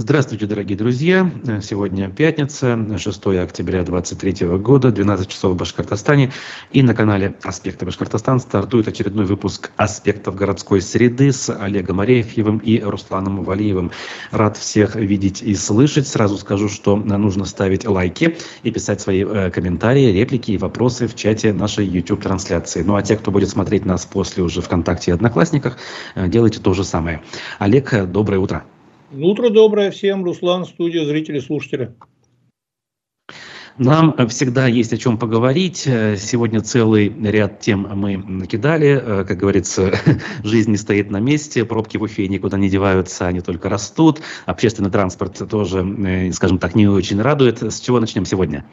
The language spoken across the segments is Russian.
Здравствуйте, дорогие друзья. Сегодня пятница, 6 октября 2023 года, 12 часов в Башкортостане. И на канале «Аспекты Башкортостан» стартует очередной выпуск «Аспектов городской среды» с Олегом Арефьевым и Русланом Валиевым. Рад всех видеть и слышать. Сразу скажу, что нужно ставить лайки и писать свои э, комментарии, реплики и вопросы в чате нашей YouTube-трансляции. Ну а те, кто будет смотреть нас после уже ВКонтакте и Одноклассниках, э, делайте то же самое. Олег, доброе утро. Утро доброе всем, Руслан, студия, зрители, слушатели. Нам всегда есть о чем поговорить. Сегодня целый ряд тем мы накидали. Как говорится, жизнь не стоит на месте, пробки в Уфе никуда не деваются, они только растут. Общественный транспорт тоже, э, скажем так, не очень радует. С чего начнем сегодня?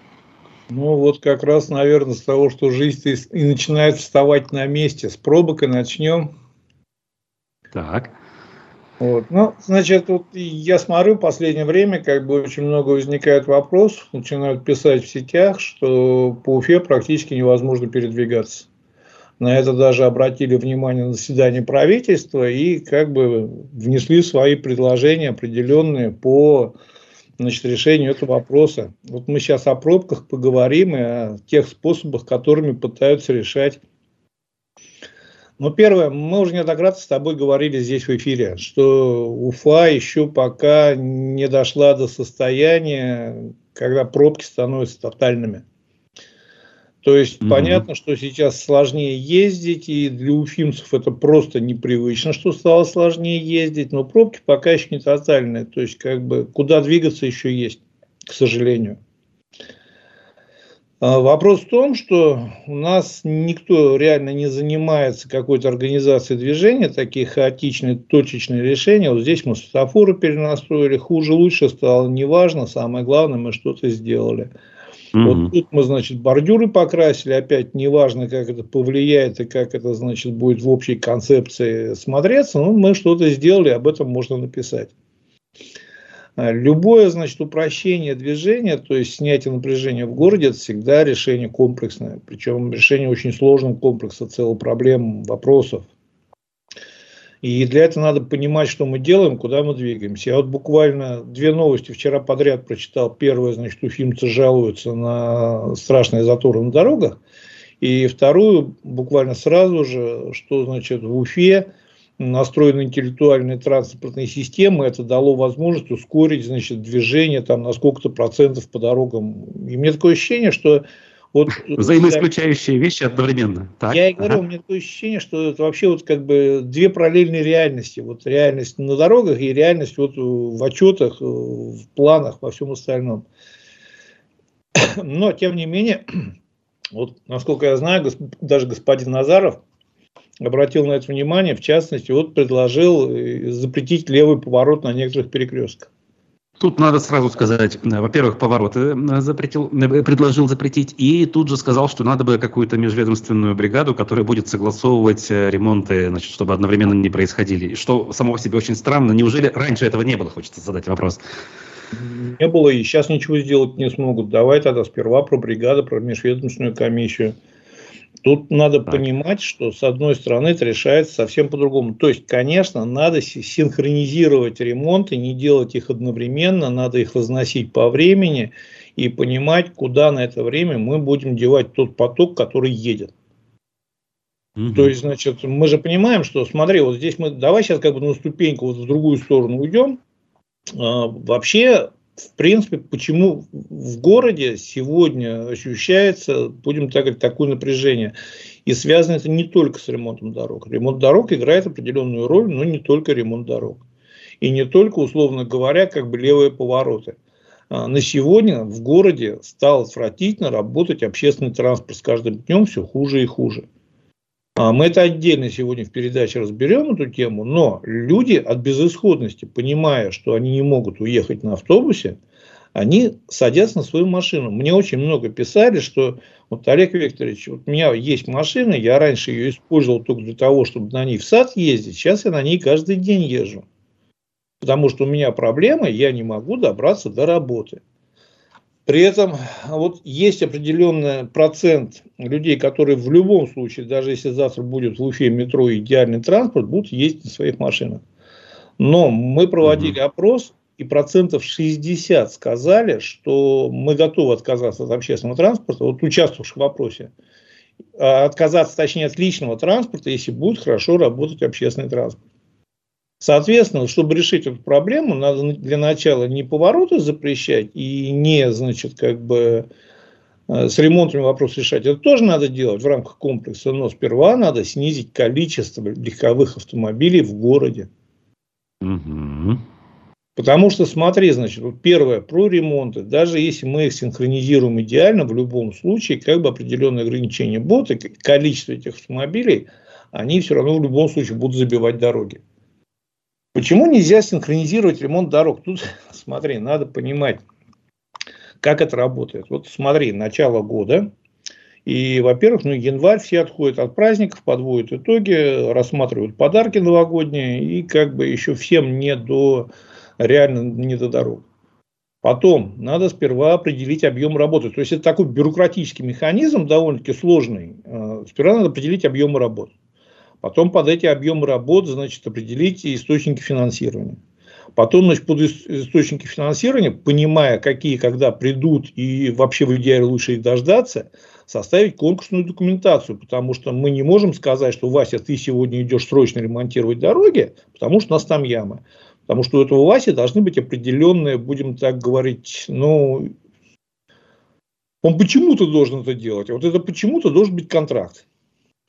Ну вот как раз, наверное, с того, что жизнь и начинает вставать на месте. С пробок и начнем. Так. Вот. Ну, значит, вот я смотрю в последнее время, как бы очень много возникает вопросов, начинают писать в сетях, что по Уфе практически невозможно передвигаться. На это даже обратили внимание на заседание правительства и как бы внесли свои предложения определенные по значит, решению этого вопроса. Вот мы сейчас о пробках поговорим и о тех способах, которыми пытаются решать ну, первое, мы уже неоднократно с тобой говорили здесь в эфире, что Уфа еще пока не дошла до состояния, когда пробки становятся тотальными. То есть mm-hmm. понятно, что сейчас сложнее ездить, и для уфимцев это просто непривычно, что стало сложнее ездить, но пробки пока еще не тотальные. То есть, как бы, куда двигаться еще есть, к сожалению. А, вопрос в том, что у нас никто реально не занимается какой-то организацией движения, такие хаотичные, точечные решения. Вот здесь мы светофоры перенастроили, хуже, лучше стало, неважно, самое главное, мы что-то сделали. Mm-hmm. Вот тут мы, значит, бордюры покрасили, опять неважно, как это повлияет и как это, значит, будет в общей концепции смотреться, но мы что-то сделали, об этом можно написать. А, любое, значит, упрощение движения, то есть снятие напряжения в городе, это всегда решение комплексное. Причем решение очень сложного комплекса, целых проблем, вопросов. И для этого надо понимать, что мы делаем, куда мы двигаемся. Я вот буквально две новости вчера подряд прочитал. Первое, значит, уфимцы жалуются на страшные заторы на дорогах. И вторую, буквально сразу же, что, значит, в Уфе настроены интеллектуальные транспортные системы, это дало возможность ускорить значит, движение там, на сколько-то процентов по дорогам. И мне такое ощущение, что вот, Взаимоисключающие вещи одновременно. Так, я и говорю, ага. у меня такое ощущение, что это вообще вот как бы две параллельные реальности. Вот реальность на дорогах и реальность вот в отчетах, в планах, во всем остальном. Но, тем не менее, вот, насколько я знаю, даже господин Назаров обратил на это внимание, в частности, вот предложил э, запретить левый поворот на некоторых перекрестках. Тут надо сразу сказать, э, во-первых, повороты э, запретил, предложил запретить, и тут же сказал, что надо бы какую-то межведомственную бригаду, которая будет согласовывать ремонты, значит, чтобы одновременно не происходили. Что само по себе очень странно. Неужели раньше этого не было, хочется задать вопрос. Не было, и сейчас ничего сделать не смогут. Давай тогда сперва про бригаду, про межведомственную комиссию. Тут надо так. понимать, что с одной стороны это решается совсем по-другому. То есть, конечно, надо синхронизировать ремонты, не делать их одновременно, надо их разносить по времени и понимать, куда на это время мы будем девать тот поток, который едет. Угу. То есть, значит, мы же понимаем, что, смотри, вот здесь мы, давай сейчас как бы на ступеньку вот в другую сторону уйдем. А, вообще в принципе, почему в городе сегодня ощущается, будем так говорить, такое напряжение. И связано это не только с ремонтом дорог. Ремонт дорог играет определенную роль, но не только ремонт дорог. И не только, условно говоря, как бы левые повороты. А, на сегодня в городе стал отвратительно работать общественный транспорт. С каждым днем все хуже и хуже. А, мы это отдельно сегодня в передаче разберем, эту тему, но люди от безысходности, понимая, что они не могут уехать на автобусе, они садятся на свою машину. Мне очень много писали, что вот Олег Викторович, вот у меня есть машина, я раньше ее использовал только для того, чтобы на ней в сад ездить, сейчас я на ней каждый день езжу. Потому что у меня проблема, я не могу добраться до работы. При этом вот есть определенный процент людей, которые в любом случае, даже если завтра будет в Уфе метро идеальный транспорт, будут ездить на своих машинах. Но мы проводили опрос, и процентов 60 сказали, что мы готовы отказаться от общественного транспорта, вот участвовавших в вопросе, а отказаться, точнее, от личного транспорта, если будет хорошо работать общественный транспорт. Соответственно, чтобы решить эту проблему, надо для начала не повороты запрещать и не, значит, как бы э, с ремонтами вопрос решать. Это тоже надо делать в рамках комплекса, но сперва надо снизить количество легковых автомобилей в городе. Угу. Потому что, смотри, значит, вот первое, про ремонты. Даже если мы их синхронизируем идеально, в любом случае, как бы определенные ограничения будут, и количество этих автомобилей, они все равно в любом случае будут забивать дороги. Почему нельзя синхронизировать ремонт дорог? Тут, смотри, надо понимать, как это работает. Вот смотри, начало года, и, во-первых, ну, январь все отходят от праздников, подводят итоги, рассматривают подарки новогодние, и как бы еще всем не до, реально не до дорог. Потом надо сперва определить объем работы. То есть это такой бюрократический механизм, довольно-таки сложный. Э, сперва надо определить объем работы. Потом под эти объемы работ, значит, определите источники финансирования. Потом, значит, под источники финансирования, понимая, какие когда придут и вообще в идеале лучше их дождаться, составить конкурсную документацию, потому что мы не можем сказать, что, Вася, ты сегодня идешь срочно ремонтировать дороги, потому что у нас там ямы. Потому что у этого Васи должны быть определенные, будем так говорить, ну, он почему-то должен это делать. А вот это почему-то должен быть контракт.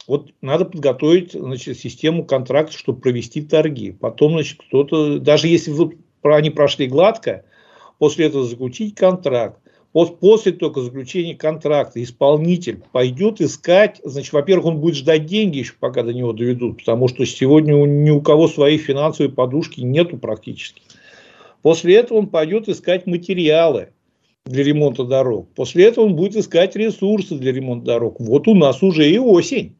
Вот надо подготовить значит, систему контрактов, чтобы провести торги. Потом, значит, кто-то, даже если вот они прошли гладко, после этого заключить контракт. После только заключения контракта исполнитель пойдет искать, значит, во-первых, он будет ждать деньги еще, пока до него доведут, потому что сегодня ни у кого своей финансовой подушки нету практически. После этого он пойдет искать материалы для ремонта дорог. После этого он будет искать ресурсы для ремонта дорог. Вот у нас уже и осень.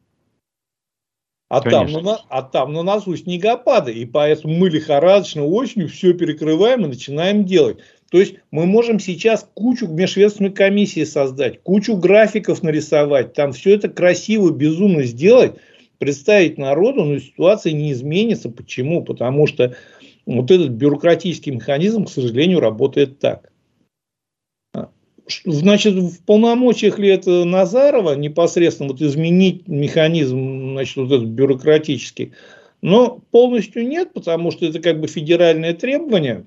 А там, на, а там на носу снегопады, и поэтому мы лихорадочно осенью все перекрываем и начинаем делать. То есть мы можем сейчас кучу межведомственной комиссии создать, кучу графиков нарисовать, там все это красиво, безумно сделать, представить народу, но ситуация не изменится. Почему? Потому что вот этот бюрократический механизм, к сожалению, работает так. Значит, в полномочиях ли это Назарова непосредственно вот изменить механизм, значит, вот этот бюрократический? Но полностью нет, потому что это как бы федеральное требование,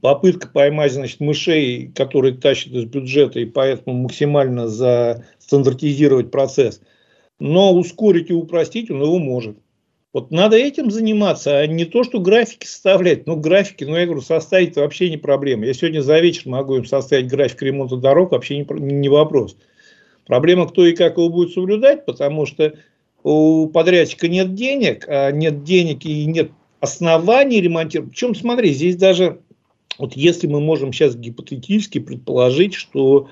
попытка поймать, значит, мышей, которые тащат из бюджета, и поэтому максимально застандартизировать процесс. Но ускорить и упростить он его может. Вот надо этим заниматься, а не то, что графики составлять. Ну, графики, ну, я говорю, составить вообще не проблема. Я сегодня за вечер могу им составить график ремонта дорог, вообще не, не вопрос. Проблема, кто и как его будет соблюдать, потому что у подрядчика нет денег, а нет денег и нет оснований ремонтировать. Причем, смотри, здесь даже, вот если мы можем сейчас гипотетически предположить, что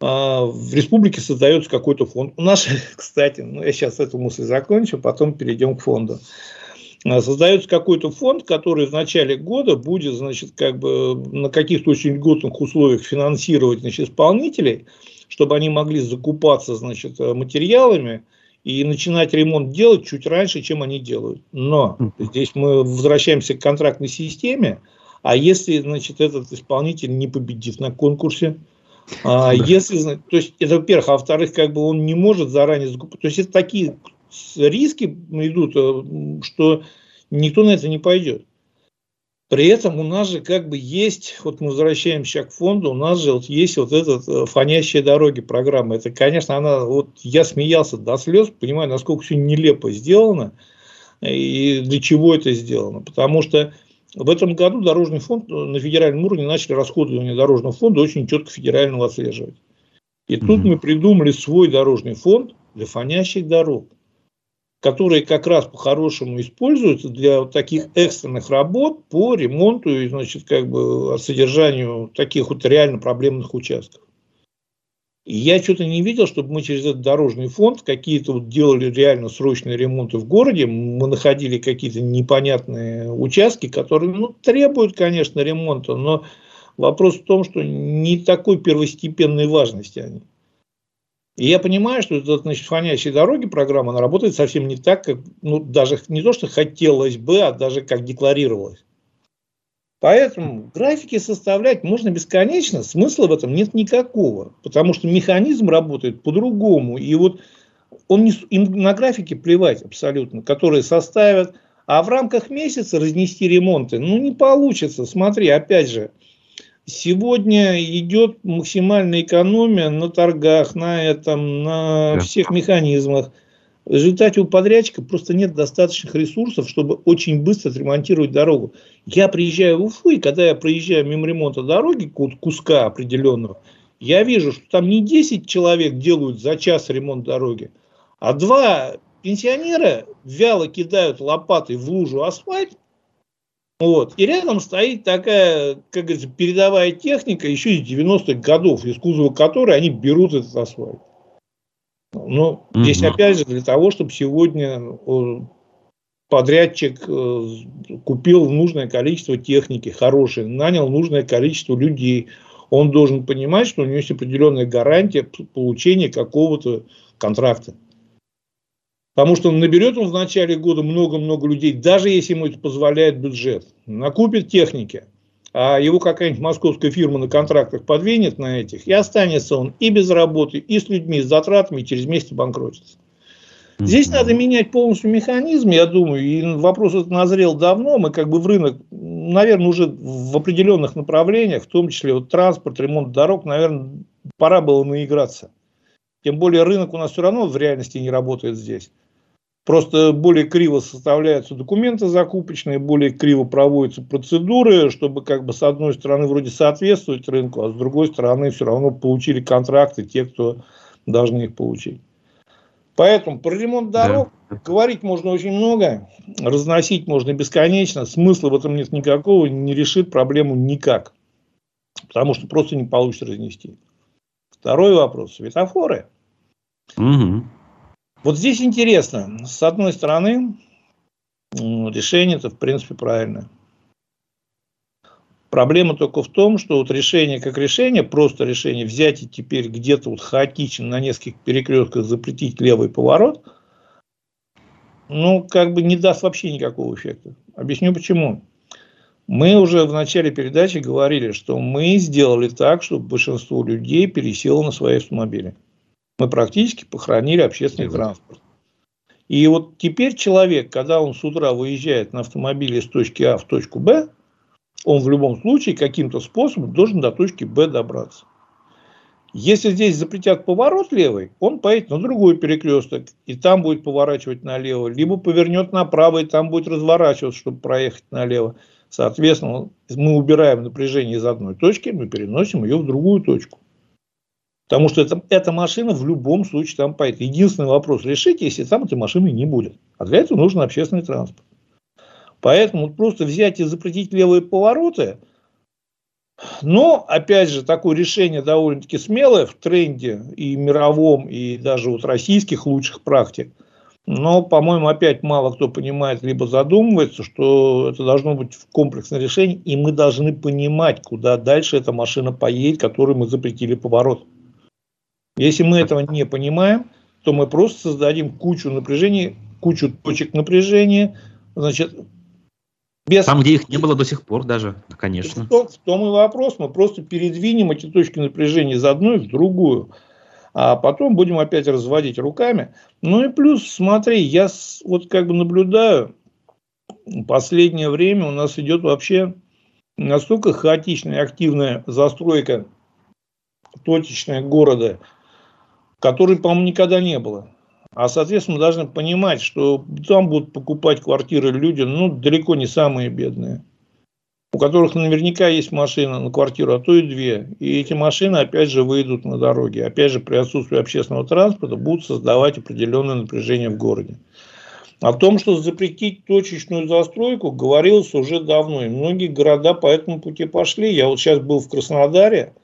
в республике создается какой-то фонд. У нас, кстати, ну я сейчас эту мысль закончу, потом перейдем к фонду. А, создается какой-то фонд, который в начале года будет, значит, как бы на каких-то очень льготных условиях финансировать, значит, исполнителей, чтобы они могли закупаться, значит, материалами и начинать ремонт делать чуть раньше, чем они делают. Но здесь мы возвращаемся к контрактной системе, а если, значит, этот исполнитель не победит на конкурсе, а, если, то есть, это во-первых, а во-вторых, как бы он не может заранее закупать. То есть, это такие риски идут, э, что никто на это не пойдет. При этом у нас же как бы есть, вот мы возвращаемся к фонду, у нас же вот есть вот этот э, «Фонящие дороги» программа. Это, конечно, она, вот я смеялся до слез, понимаю, насколько все нелепо сделано и для чего это сделано. Потому что в этом году Дорожный фонд э, на федеральном уровне начали расходование Дорожного фонда очень четко федерального отслеживать. И тут мы придумали свой Дорожный фонд для фонящих дорог, который как раз по-хорошему используется для таких экстренных работ по ремонту и значит, как бы содержанию таких вот реально проблемных участков я что-то не видел, чтобы мы через этот дорожный фонд какие-то вот делали реально срочные ремонты в городе. Мы находили какие-то непонятные участки, которые ну, требуют, конечно, ремонта, но вопрос в том, что не такой первостепенной важности они. И я понимаю, что это, значит, фонящие дороги программа, она работает совсем не так, как, ну, даже не то, что хотелось бы, а даже как декларировалось. Поэтому графики составлять можно бесконечно, смысла в этом нет никакого, потому что механизм работает по-другому. И вот он не, им на графике плевать абсолютно, которые составят, а в рамках месяца разнести ремонты, ну не получится. Смотри, опять же, сегодня идет максимальная экономия на торгах, на этом, на да. всех механизмах. В результате у подрядчика просто нет достаточных ресурсов, чтобы очень быстро отремонтировать дорогу. Я приезжаю в Уфу, и когда я проезжаю мимо ремонта дороги, куска определенного, я вижу, что там не 10 человек делают за час ремонт дороги, а два пенсионера вяло кидают лопатой в лужу асфальт, вот. И рядом стоит такая, как говорится, передовая техника еще из 90-х годов, из кузова которой они берут этот асфальт. Ну, mm-hmm. здесь опять же для того, чтобы сегодня э, подрядчик э, купил нужное количество техники хорошей, нанял нужное количество людей. Он должен понимать, что у него есть определенная гарантия получения какого-то контракта. Потому что наберет он в начале года много-много людей, даже если ему это позволяет бюджет. Накупит техники, а его какая-нибудь московская фирма на контрактах подвинет на этих, и останется он и без работы, и с людьми, с затратами, и через месяц банкротится. Здесь надо менять полностью механизм, я думаю, и вопрос этот назрел давно, мы как бы в рынок, наверное, уже в определенных направлениях, в том числе вот транспорт, ремонт дорог, наверное, пора было наиграться. Тем более рынок у нас все равно в реальности не работает здесь. Просто более криво составляются документы закупочные, более криво проводятся процедуры, чтобы как бы с одной стороны вроде соответствовать рынку, а с другой стороны все равно получили контракты те, кто должны их получить. Поэтому про ремонт дорог да. говорить можно очень много, разносить можно бесконечно, смысла в этом нет никакого, не решит проблему никак, потому что просто не получится разнести. Второй вопрос – светофоры. Угу. Вот здесь интересно. С одной стороны, решение-то, в принципе, правильное. Проблема только в том, что вот решение как решение, просто решение взять и теперь где-то вот хаотично на нескольких перекрестках запретить левый поворот, ну, как бы не даст вообще никакого эффекта. Объясню почему. Мы уже в начале передачи говорили, что мы сделали так, чтобы большинство людей пересело на свои автомобили мы практически похоронили общественный транспорт. И вот теперь человек, когда он с утра выезжает на автомобиле с точки А в точку Б, он в любом случае каким-то способом должен до точки Б добраться. Если здесь запретят поворот левый, он поедет на другой перекресток, и там будет поворачивать налево, либо повернет направо, и там будет разворачиваться, чтобы проехать налево. Соответственно, мы убираем напряжение из одной точки, мы переносим ее в другую точку. Потому что это, эта машина в любом случае там поедет. Единственный вопрос решить, если там этой машины не будет. А для этого нужен общественный транспорт. Поэтому просто взять и запретить левые повороты, но, опять же, такое решение довольно-таки смелое в тренде и мировом, и даже вот российских лучших практик. Но, по-моему, опять мало кто понимает, либо задумывается, что это должно быть комплексное решение, и мы должны понимать, куда дальше эта машина поедет, которую мы запретили поворот. Если мы этого не понимаем, то мы просто создадим кучу напряжения, кучу точек напряжения, значит, без... Там, где их не было до сих пор даже, конечно. В том, в том и вопрос, мы просто передвинем эти точки напряжения из одной в другую, а потом будем опять разводить руками. Ну и плюс, смотри, я вот как бы наблюдаю, последнее время у нас идет вообще настолько хаотичная активная застройка точечная города – которой, по-моему, никогда не было. А, соответственно, мы должны понимать, что там будут покупать квартиры люди, ну, далеко не самые бедные, у которых наверняка есть машина на квартиру, а то и две. И эти машины, опять же, выйдут на дороги. Опять же, при отсутствии общественного транспорта будут создавать определенное напряжение в городе. О том, что запретить точечную застройку, говорилось уже давно. И многие города по этому пути пошли. Я вот сейчас был в Краснодаре,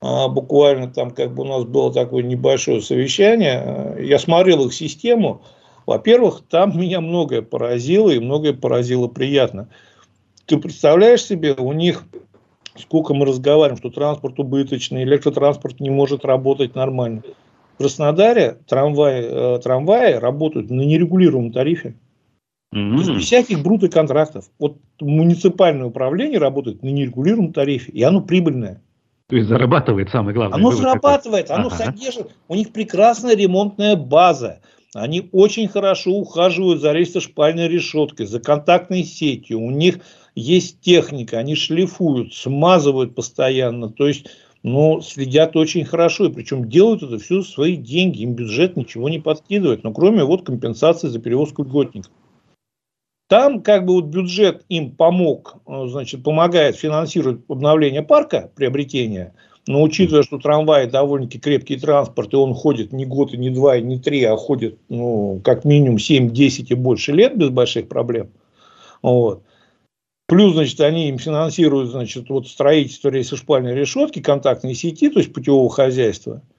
буквально там как бы у нас было такое небольшое совещание, я смотрел их систему, во-первых, там меня многое поразило и многое поразило приятно. Ты представляешь себе, у них сколько мы разговариваем, что транспорт убыточный, электротранспорт не может работать нормально. В Краснодаре трамваи, э, трамваи работают на нерегулируемом тарифе. Mm-hmm. То есть без всяких брут и контрактов. Вот муниципальное управление работает на нерегулируемом тарифе, и оно прибыльное. То есть зарабатывает самое главное. Оно зарабатывает, оно ага. содержит. У них прекрасная ремонтная база. Они очень хорошо ухаживают за рельсо-шпальной решеткой, за контактной сетью. У них есть техника, они шлифуют, смазывают постоянно. То есть, ну, следят очень хорошо. И причем делают это все за свои деньги. Им бюджет ничего не подкидывает. Но кроме вот компенсации за перевозку льготников. Там как бы вот бюджет им помог, э, значит, помогает финансировать обновление парка, приобретение. Но учитывая, что трамвай довольно-таки крепкий транспорт, и он ходит не год, и не два, и не три, а ходит, ну, как минимум 7-10 и больше лет без больших проблем. Вот. Плюс, значит, они им финансируют, значит, вот строительство рельсошпальной решетки, контактной сети, то есть путевого хозяйства –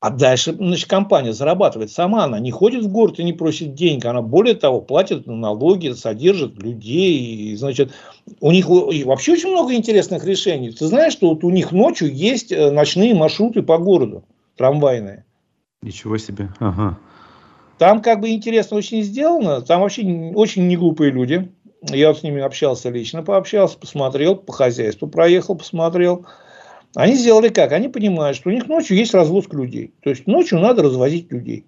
а дальше, значит, компания зарабатывает сама, она не ходит в город и не просит денег, она более того платит налоги, содержит людей, и, значит, у них вообще очень много интересных решений. Ты знаешь, что вот у них ночью есть э, ночные маршруты по городу, трамвайные. Ничего себе, ага. Там как бы интересно очень сделано, там вообще очень неглупые люди. Я вот с ними общался лично, пообщался, посмотрел, по хозяйству проехал, посмотрел. Они сделали как? Они понимают, что у них ночью есть развозка людей. То есть ночью надо развозить людей.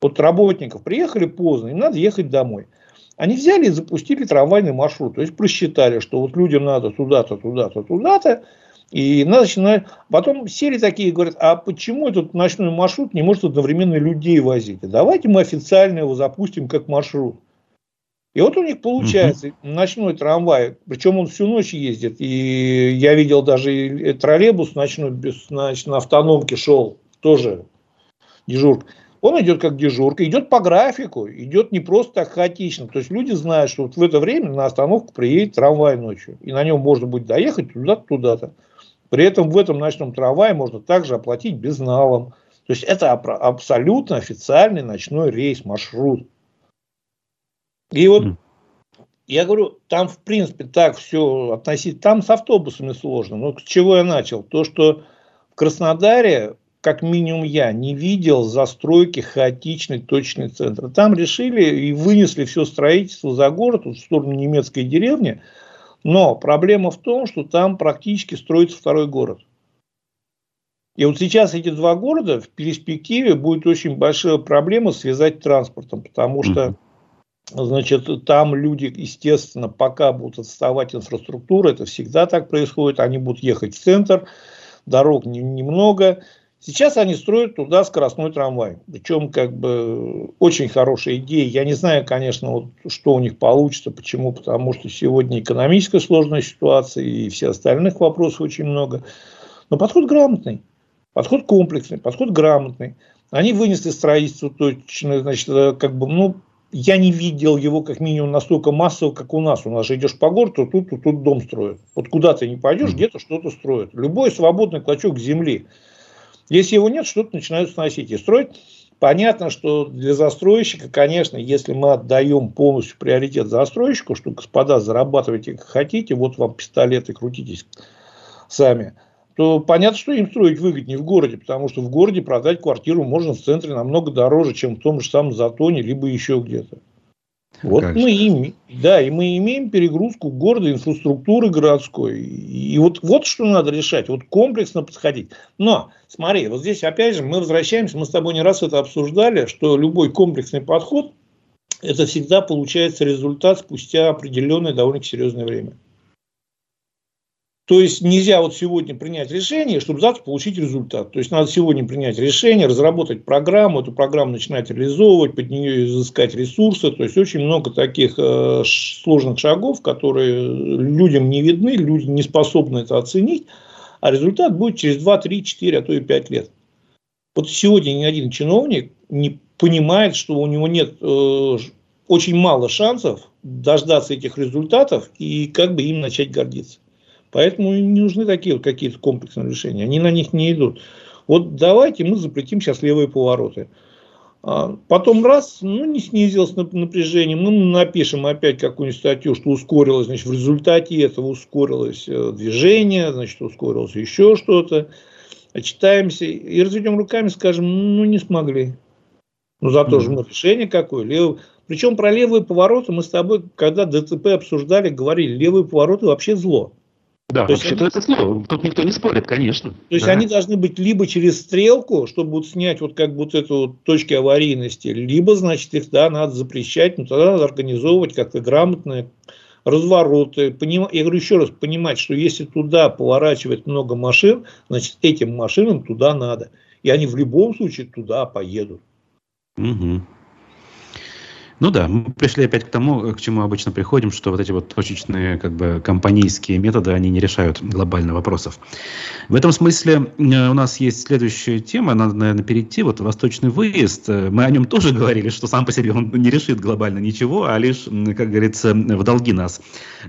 Вот работников приехали поздно, им надо ехать домой. Они взяли и запустили трамвайный маршрут. То есть просчитали, что вот людям надо туда-то, туда-то, туда-то. И начинают... Потом сели такие и говорят, а почему этот ночной маршрут не может одновременно людей возить? Давайте мы официально его запустим как маршрут. И вот у них получается угу. ночной трамвай, причем он всю ночь ездит. И я видел даже троллейбус ночной, значит, на автономке шел, тоже дежурка. Он идет как дежурка, идет по графику, идет не просто так хаотично. То есть люди знают, что вот в это время на остановку приедет трамвай ночью. И на нем можно будет доехать туда-то, туда-то. При этом в этом ночном трамвае можно также оплатить безналом. То есть это абсолютно официальный ночной рейс, маршрут. И вот я говорю, там в принципе так все относить, там с автобусами сложно. Но с чего я начал? То, что в Краснодаре, как минимум я, не видел застройки хаотичной точной центра. Там решили и вынесли все строительство за город, в сторону немецкой деревни. Но проблема в том, что там практически строится второй город. И вот сейчас эти два города в перспективе будет очень большая проблема связать транспортом, потому что Значит, там люди, естественно, пока будут отставать инфраструктура, это всегда так происходит, они будут ехать в центр, дорог немного. Сейчас они строят туда скоростной трамвай. Причем, как бы, очень хорошая идея. Я не знаю, конечно, вот, что у них получится. Почему? Потому что сегодня экономическая сложная ситуация и все остальных вопросов очень много. Но подход грамотный. Подход комплексный, подход грамотный. Они вынесли строительство точно, значит, э, как бы, ну, я не видел его как минимум настолько массово, как у нас. У нас же идешь по городу, тут, тут, тут дом строят. Вот куда ты не пойдешь, mm-hmm. где-то что-то строят. Любой свободный клочок земли. Если его нет, что-то начинают сносить и строить. Понятно, что для застройщика, конечно, если мы отдаем полностью приоритет застройщику, что, господа, зарабатывайте как хотите, вот вам пистолеты, крутитесь сами – то понятно, что им строить выгоднее в городе, потому что в городе продать квартиру можно в центре намного дороже, чем в том же самом Затоне, либо еще где-то. Вот мы им, да, и мы имеем перегрузку города, инфраструктуры городской. И вот, вот что надо решать, вот комплексно подходить. Но, смотри, вот здесь опять же мы возвращаемся, мы с тобой не раз это обсуждали, что любой комплексный подход, это всегда получается результат спустя определенное довольно серьезное время. То есть нельзя вот сегодня принять решение, чтобы завтра получить результат. То есть надо сегодня принять решение, разработать программу, эту программу начинать реализовывать, под нее изыскать ресурсы. То есть очень много таких э, сложных шагов, которые людям не видны, люди не способны это оценить, а результат будет через 2, 3, 4, а то и 5 лет. Вот сегодня ни один чиновник не понимает, что у него нет э, очень мало шансов дождаться этих результатов и как бы им начать гордиться. Поэтому не нужны такие вот какие-то комплексные решения. Они на них не идут. Вот давайте мы запретим сейчас левые повороты. А потом раз, ну не снизилось напряжение, мы напишем опять какую-нибудь статью, что ускорилось, значит в результате этого ускорилось э, движение, значит ускорилось еще что-то. Отчитаемся и разведем руками, скажем, ну не смогли. Ну зато mm-hmm. же мы решение какое. Лев... Причем про левые повороты мы с тобой, когда ДТП обсуждали, говорили, левые повороты вообще зло. Да, вообще-то это слово. Тут никто не спорит, конечно. То есть да. они должны быть либо через стрелку, чтобы вот снять вот как вот эту вот точки аварийности, либо, значит, их да, надо запрещать, но тогда надо организовывать как-то грамотные развороты. Поним... Я говорю еще раз, понимать, что если туда поворачивает много машин, значит, этим машинам туда надо. И они в любом случае туда поедут. Угу. Ну да, мы пришли опять к тому, к чему обычно приходим, что вот эти вот точечные, как бы, компанийские методы, они не решают глобально вопросов. В этом смысле э, у нас есть следующая тема, надо, наверное, перейти, вот восточный выезд. Э, мы о нем тоже говорили, что сам по себе он не решит глобально ничего, а лишь, как говорится, в долги нас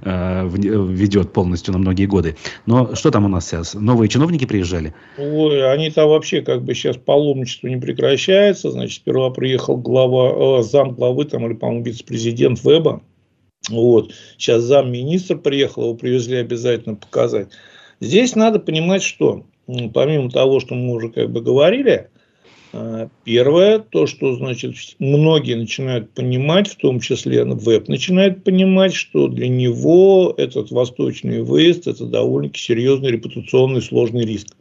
э, ведет полностью на многие годы. Но что там у нас сейчас? Новые чиновники приезжали? Ой, они там вообще как бы сейчас паломничество не прекращается. Значит, сперва приехал глава, э, зам главы там, или, по-моему, вице-президент Веба. Вот. Сейчас замминистра приехал, его привезли обязательно показать. Здесь надо понимать, что помимо того, что мы уже как бы говорили, а, первое, то, что, значит, многие начинают понимать, в том числе веб начинает понимать, что для него этот восточный выезд – это довольно-таки серьезный репутационный сложный риск.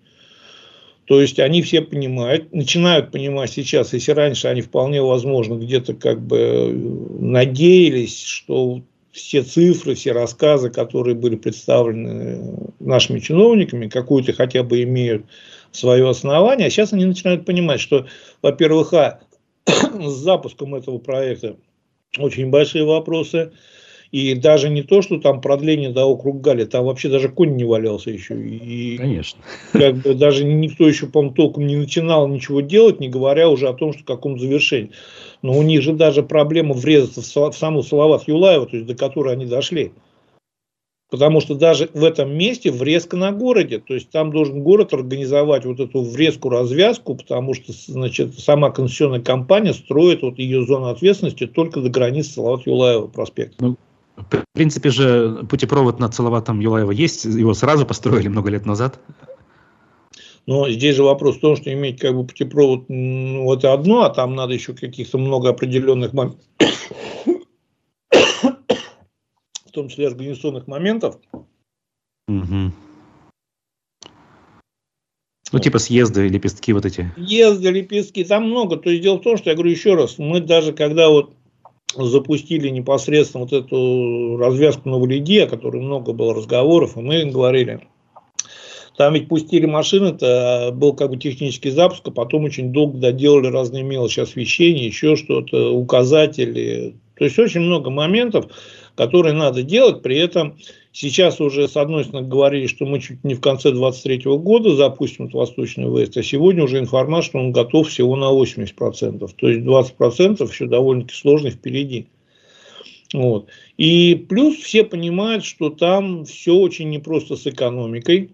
То есть они все понимают, начинают понимать сейчас, если раньше они вполне возможно где-то как бы надеялись, что все цифры, все рассказы, которые были представлены нашими чиновниками, какую-то хотя бы имеют свое основание, а сейчас они начинают понимать, что, во-первых, а, с запуском этого проекта очень большие вопросы, и даже не то, что там продление до округ Гали, там вообще даже конь не валялся еще. И, Конечно. Как бы даже никто еще, по-моему, толком не начинал ничего делать, не говоря уже о том, что каком завершении. Но у них же даже проблема врезаться в, саму Салават Юлаева, то есть до которой они дошли. Потому что даже в этом месте врезка на городе. То есть там должен город организовать вот эту врезку-развязку, потому что значит, сама конституционная компания строит вот ее зону ответственности только до границы Салават Юлаева проспекта. Ну, в принципе же путепровод над Салаватом Юлаева есть, его сразу построили много лет назад. Но здесь же вопрос в том, что иметь как бы путепровод, ну, это одно, а там надо еще каких-то много определенных моментов, в том числе организационных моментов. Угу. Ну, типа съезды, лепестки вот эти. Съезды, лепестки, там много. То есть дело в том, что я говорю еще раз, мы даже когда вот запустили непосредственно вот эту развязку на Валиде, о которой много было разговоров, и мы говорили, там ведь пустили машины, это был как бы технический запуск, а потом очень долго доделали разные мелочи освещения, еще что-то, указатели. То есть очень много моментов, которые надо делать, при этом Сейчас уже, с одной стороны, говорили, что мы чуть не в конце 2023 года запустим этот восточный выезд, а сегодня уже информация, что он готов всего на 80%. То есть 20% еще довольно-таки сложно впереди. Вот. И плюс все понимают, что там все очень непросто с экономикой,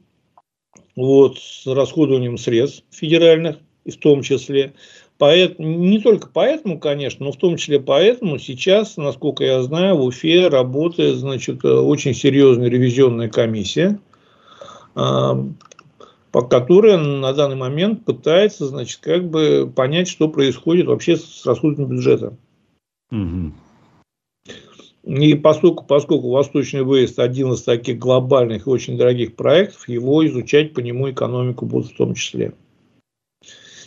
вот, с расходованием средств федеральных, в том числе. Поэтому, не только поэтому, конечно, но в том числе поэтому сейчас, насколько я знаю, в Уфе работает значит, очень серьезная ревизионная комиссия, по которой на данный момент пытается значит, как бы понять, что происходит вообще с расходами бюджета. Угу. И поскольку, поскольку Восточный выезд один из таких глобальных и очень дорогих проектов, его изучать по нему экономику будут в том числе.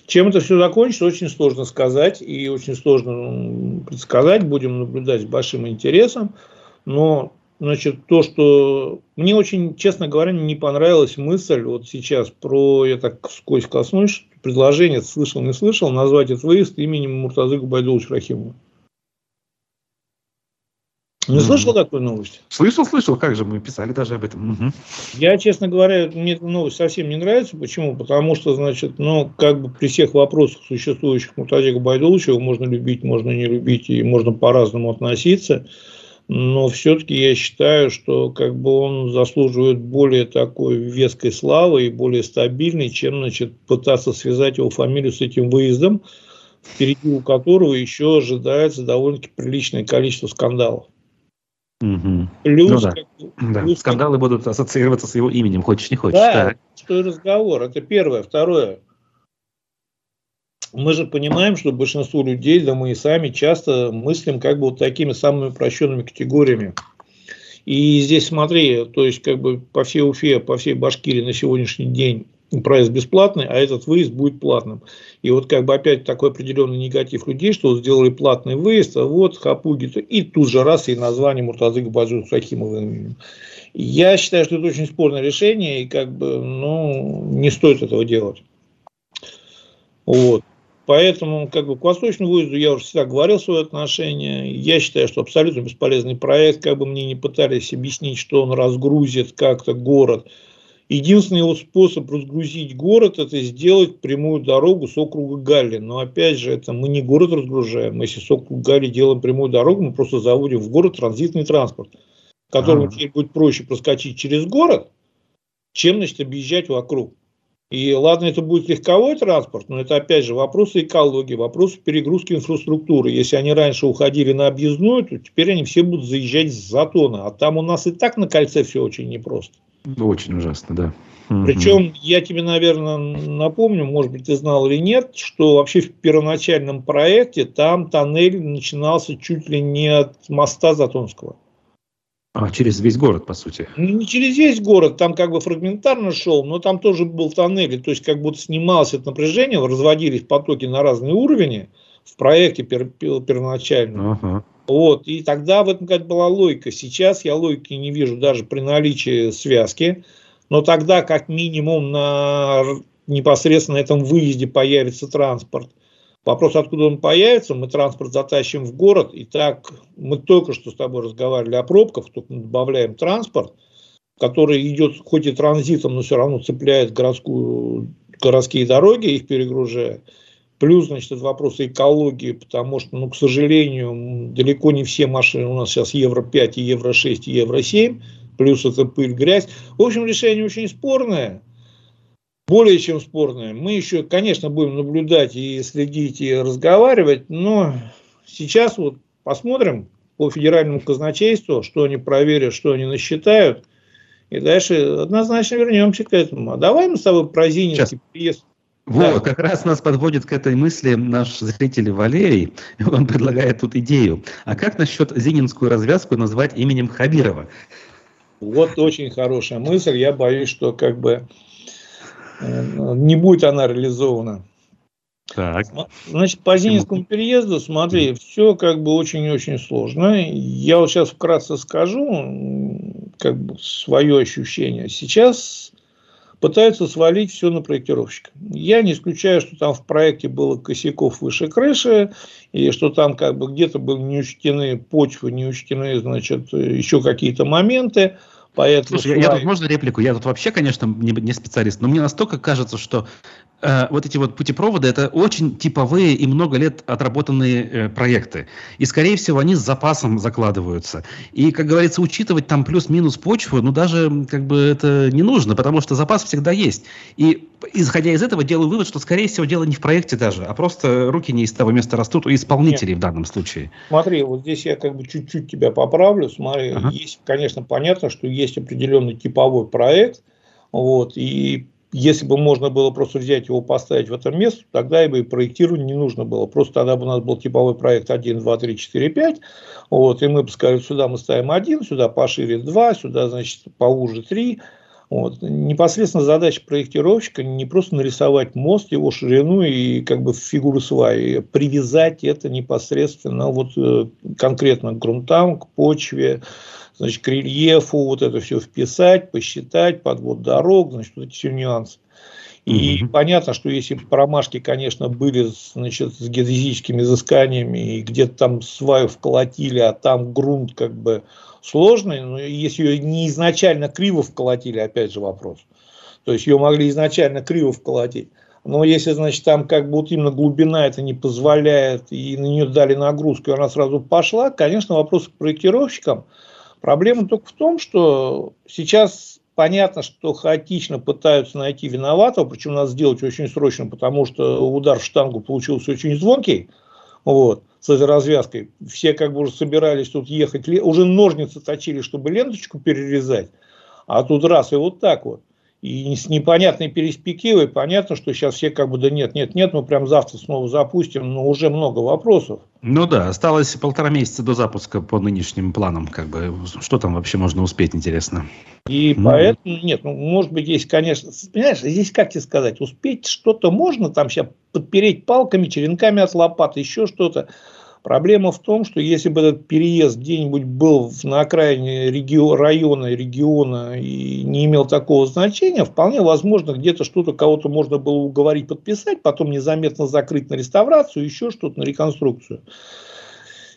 Чем это все закончится, очень сложно сказать и очень сложно предсказать. Будем наблюдать с большим интересом. Но значит, то, что мне очень, честно говоря, не понравилась мысль вот сейчас про, я так сквозь коснусь, предложение, слышал, не слышал, назвать этот выезд именем Муртазы Губайдуловича Рахимова. Не слышал mm. такой новости? Слышал, слышал, как же мы писали даже об этом. Угу. Я, честно говоря, мне эта новость совсем не нравится. Почему? Потому что, значит, ну, как бы при всех вопросах, существующих Мутазика его можно любить, можно не любить, и можно по-разному относиться. Но все-таки я считаю, что как бы он заслуживает более такой веской славы и более стабильной, чем значит, пытаться связать его фамилию с этим выездом, впереди у которого еще ожидается довольно-таки приличное количество скандалов. Угу. Плюс, ну, да. да. Плюс, Скандалы будут ассоциироваться с его именем, хочешь не хочешь. Да, так. что и разговор. Это первое. Второе. мы же понимаем, что большинство людей, да мы и сами часто мыслим как бы вот такими самыми упрощенными категориями. И здесь смотри, то есть как бы по всей Уфе, по всей Башкирии на сегодняшний день проезд бесплатный, а этот выезд будет платным. И вот как бы опять такой определенный негатив людей, что сделали платный выезд, а вот хапуги, и тут же раз и название Муртазык Баджу Сахимова. Я считаю, что это очень спорное решение, и как бы, ну, не стоит этого делать. Вот. Поэтому как бы, к восточному выезду я уже всегда говорил свое отношение. Я считаю, что абсолютно бесполезный проект, как бы мне не пытались объяснить, что он разгрузит как-то город. Единственный его способ разгрузить город – это сделать прямую дорогу с округа Галли. Но опять же, это мы не город разгружаем. Если с округа Галли делаем прямую дорогу, мы просто заводим в город транзитный транспорт, которому теперь будет проще проскочить через город, чем значит, объезжать вокруг. И ладно, это будет легковой транспорт, но это опять же вопросы экологии, вопросы перегрузки инфраструктуры. Если они раньше уходили на объездную, то теперь они все будут заезжать с затона. А там у нас и так на кольце все очень непросто. Очень ужасно, да. Причем я тебе, наверное, напомню, может быть, ты знал или нет, что вообще в первоначальном проекте там тоннель начинался чуть ли не от моста Затонского. А через весь город, по сути? Ну, не через весь город, там как бы фрагментарно шел, но там тоже был тоннель, то есть как будто снималось это напряжение, разводились потоки на разные уровни в проекте пер, пер, первоначально. Ага. Вот, и тогда в этом как была логика. Сейчас я логики не вижу даже при наличии связки, но тогда как минимум на непосредственно этом выезде появится транспорт – Вопрос, откуда он появится, мы транспорт затащим в город, и так мы только что с тобой разговаривали о пробках, тут мы добавляем транспорт, который идет хоть и транзитом, но все равно цепляет городскую, городские дороги, их перегружая. Плюс, значит, вопросы экологии, потому что, ну, к сожалению, далеко не все машины у нас сейчас Евро-5, и Евро-6, и Евро-7, плюс это пыль, грязь. В общем, решение очень спорное – более чем спорное. Мы еще, конечно, будем наблюдать и следить, и разговаривать, но сейчас вот посмотрим по федеральному казначейству, что они проверят, что они насчитают, и дальше однозначно вернемся к этому. А давай мы с тобой про Зининский приезд вот, да. как раз нас подводит к этой мысли наш зритель Валерий. Он предлагает тут идею. А как насчет Зининскую развязку назвать именем Хабирова? Вот очень хорошая мысль. Я боюсь, что как бы Э, не будет она реализована. Так. Значит, по Зининскому переезду, смотри, все как бы очень-очень сложно. Я вот сейчас вкратце скажу, как бы свое ощущение. Сейчас пытаются свалить все на проектировщика. Я не исключаю, что там в проекте было косяков выше крыши, и что там как бы где-то были не учтены почвы, не учтены, значит, еще какие-то моменты. Поэтому Слушай, я, я тут можно реплику? Я тут вообще, конечно, не, не специалист, но мне настолько кажется, что э, вот эти вот путепроводы это очень типовые и много лет отработанные э, проекты. И, скорее всего, они с запасом закладываются. И, как говорится, учитывать там плюс-минус почву, ну, даже как бы это не нужно, потому что запас всегда есть. И, исходя из этого, делаю вывод, что, скорее всего, дело не в проекте даже, а просто руки не из того места растут у исполнителей Нет. в данном случае. Смотри, вот здесь я как бы чуть-чуть тебя поправлю. Смотри, ага. есть, конечно, понятно, что есть определенный типовой проект, вот, и если бы можно было просто взять его, поставить в это место, тогда бы и проектирование не нужно было. Просто тогда бы у нас был типовой проект 1, 2, 3, 4, 5. Вот, и мы бы сказали, сюда мы ставим 1, сюда пошире 2, сюда, значит, поуже 3. Вот. Непосредственно задача проектировщика не просто нарисовать мост, его ширину и как бы фигуру сваи, привязать это непосредственно вот э, конкретно к грунтам, к почве, значит, к рельефу, вот это все вписать, посчитать, подвод дорог, значит, вот эти все нюансы. И mm-hmm. понятно, что если промашки, конечно, были значит, с геодезическими изысканиями, и где-то там сваю вколотили, а там грунт как бы сложный, но если ее не изначально криво вколотили, опять же вопрос. То есть ее могли изначально криво вколотить. Но если, значит, там как бы вот именно глубина это не позволяет, и на нее дали нагрузку, и она сразу пошла, конечно, вопрос к проектировщикам – Проблема только в том, что сейчас понятно, что хаотично пытаются найти виноватого, причем надо сделать очень срочно, потому что удар в штангу получился очень звонкий, вот, с этой развязкой. Все как бы уже собирались тут ехать, уже ножницы точили, чтобы ленточку перерезать, а тут раз и вот так вот. И с непонятной перспективой, понятно, что сейчас все как бы, да нет, нет, нет, мы прям завтра снова запустим, но уже много вопросов. Ну да, осталось полтора месяца до запуска по нынешним планам, как бы, что там вообще можно успеть, интересно. И ну. поэтому, нет, ну, может быть, здесь, конечно, понимаешь, здесь, как тебе сказать, успеть что-то можно, там сейчас подпереть палками, черенками от лопаты, еще что-то, Проблема в том, что если бы этот переезд где-нибудь был на окраине регион, района, региона и не имел такого значения, вполне возможно, где-то что-то кого-то можно было уговорить подписать, потом незаметно закрыть на реставрацию, еще что-то на реконструкцию.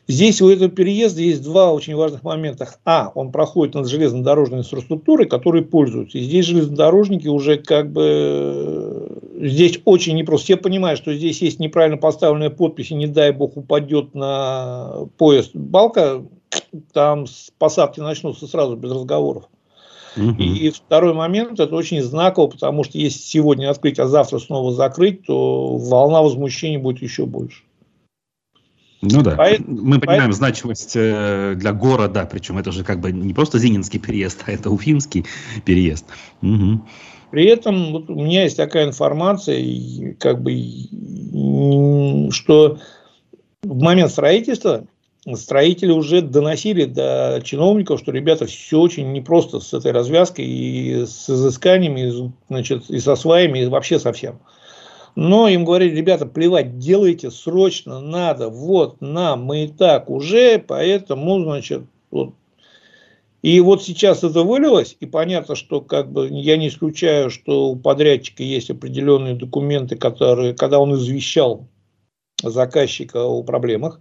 Здесь у этого переезда есть два очень важных момента. А, он проходит над железнодорожной инфраструктурой, которой пользуются. И здесь железнодорожники уже как бы... Здесь очень непросто. Все понимают, что здесь есть неправильно поставленная подпись, и не дай бог упадет на поезд балка, там посадки начнутся сразу без разговоров. Угу. И второй момент, это очень знаково, потому что если сегодня открыть, а завтра снова закрыть, то волна возмущения будет еще больше. Ну да, поэтому, мы понимаем поэтому... значимость э, для города, причем это же как бы не просто Зининский переезд, а это Уфимский переезд. Угу. При этом вот у меня есть такая информация, как бы, что в момент строительства строители уже доносили до чиновников, что ребята все очень непросто с этой развязкой и с изысканиями, и, значит, и со сваями, и вообще совсем. всем. Но им говорили, ребята, плевать, делайте срочно, надо, вот, нам, мы и так уже, поэтому, значит, вот. И вот сейчас это вылилось, и понятно, что как бы я не исключаю, что у подрядчика есть определенные документы, которые, когда он извещал заказчика о проблемах,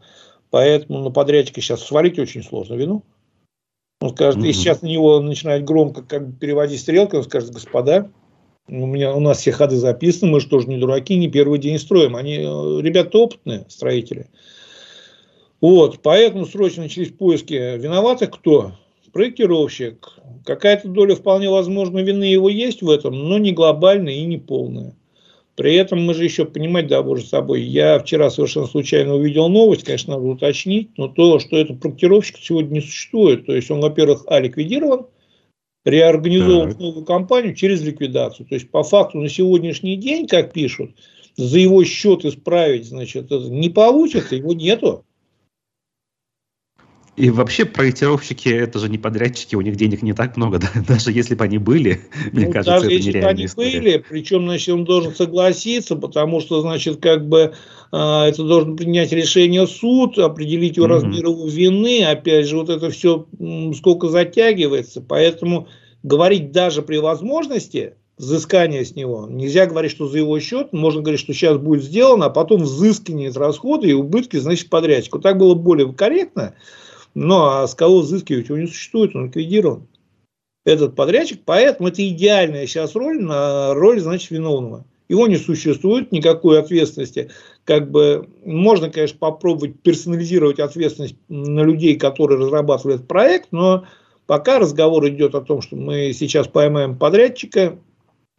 поэтому на подрядчика сейчас свалить очень сложно вину. Он скажет, mm-hmm. если сейчас на него начинает громко как бы переводить стрелки, он скажет, господа, у меня у нас все ходы записаны, мы же тоже не дураки, не первый день строим. Они э, ребята опытные строители. Вот, поэтому срочно начались поиски виноватых кто? Проектировщик. Какая-то доля вполне возможно вины его есть в этом, но не глобальная и не полная. При этом мы же еще понимать, да, боже собой, я вчера совершенно случайно увидел новость, конечно, надо уточнить, но то, что этот проектировщик сегодня не существует, то есть он, во-первых, а, ликвидирован, реорганизовывать новую компанию через ликвидацию. То есть, по факту, на сегодняшний день, как пишут, за его счет исправить, значит, не получится, его нету. И вообще проектировщики это же не подрядчики, у них денег не так много, да? даже если бы они были, ну, мне кажется, даже это если бы они история. были, причем, значит, он должен согласиться, потому что, значит, как бы это должен принять решение суд, определить его размер его вины, опять же, вот это все сколько затягивается, поэтому говорить даже при возможности взыскания с него. Нельзя говорить, что за его счет, можно говорить, что сейчас будет сделано, а потом взыскивание расходы и убытки, значит, подрядчику. Так было более корректно, но а с кого взыскивать его не существует, он ликвидирован. Этот подрядчик, поэтому это идеальная сейчас роль на роль, значит, виновного. Его не существует, никакой ответственности. Как бы можно, конечно, попробовать персонализировать ответственность на людей, которые разрабатывали этот проект, но пока разговор идет о том, что мы сейчас поймаем подрядчика,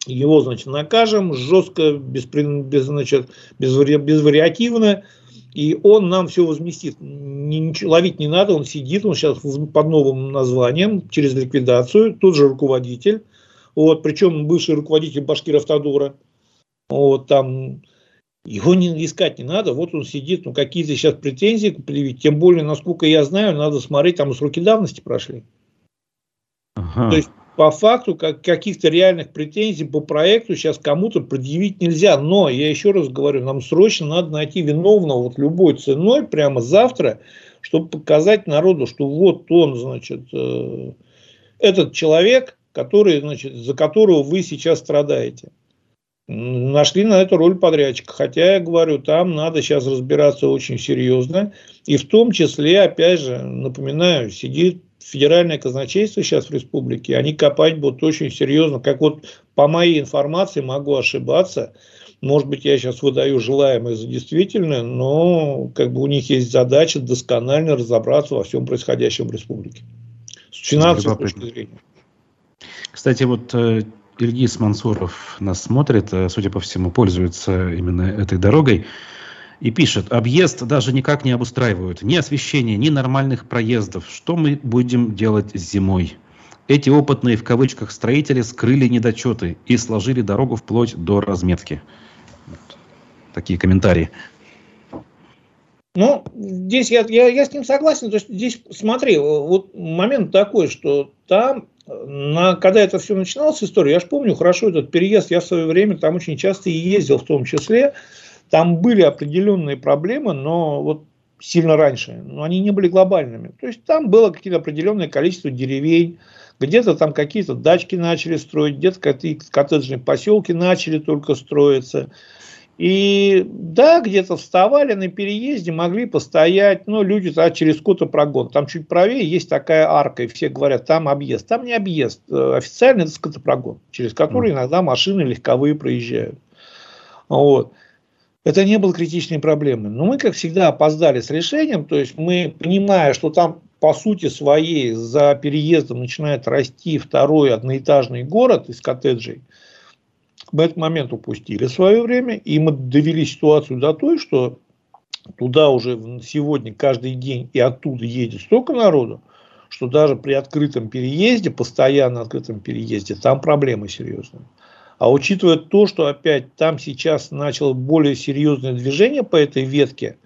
его, значит, накажем жестко, без, без, значит, без, безвариативно, и он нам все возместит. Ничего, ловить не надо, он сидит, он сейчас под новым названием, через ликвидацию, тот же руководитель, вот, причем бывший руководитель Башкир-Автодора, вот, там, его не, искать не надо, вот он сидит, ну, какие-то сейчас претензии предъявить, тем более, насколько я знаю, надо смотреть, там сроки давности прошли. Ага. То есть, по факту как, каких-то реальных претензий по проекту сейчас кому-то предъявить нельзя. Но, я еще раз говорю, нам срочно надо найти виновного вот любой ценой прямо завтра, чтобы показать народу, что вот он, значит, э, этот человек, который, значит, за которого вы сейчас страдаете. Нашли на эту роль подрядчика. Хотя, я говорю, там надо сейчас разбираться очень серьезно. И в том числе, опять же, напоминаю, сидит федеральное казначейство сейчас в республике, они копать будут очень серьезно. Как вот по моей информации, могу ошибаться, может быть, я сейчас выдаю желаемое за действительное, но как бы у них есть задача досконально разобраться во всем происходящем в республике. С финансовой точки зрения. Кстати, вот э, Ильгиз Мансуров нас смотрит, э, судя по всему, пользуется именно этой дорогой и пишет, объезд даже никак не обустраивают, ни освещения, ни нормальных проездов. Что мы будем делать зимой? Эти опытные в кавычках строители скрыли недочеты и сложили дорогу вплоть до разметки. Вот. Такие комментарии. Ну, здесь я, я, я с ним согласен. То есть здесь, смотри, вот момент такой, что там, на, когда это все начиналось, история, я же помню хорошо этот переезд, я в свое время там очень часто и ездил в том числе, там были определенные проблемы, но вот сильно раньше, но они не были глобальными. То есть там было какие-то определенное количество деревень, где-то там какие-то дачки начали строить, где-то какие-то коттеджные поселки начали только строиться. И да, где-то вставали на переезде, могли постоять, но люди тогда через скотопрогон. Там чуть правее есть такая арка, и все говорят, там объезд. Там не объезд, э, официально это скотопрогон, через который иногда машины легковые проезжают. Вот. Это не было критичной проблемой. Но мы, как всегда, опоздали с решением. То есть мы, понимая, что там по сути своей за переездом начинает расти второй одноэтажный город из коттеджей, мы этот момент упустили в свое время, и мы довели ситуацию до той, что туда уже сегодня каждый день и оттуда едет столько народу, что даже при открытом переезде, постоянно открытом переезде, там проблемы серьезные. А учитывая то, что опять там сейчас начало более серьезное движение по этой ветке,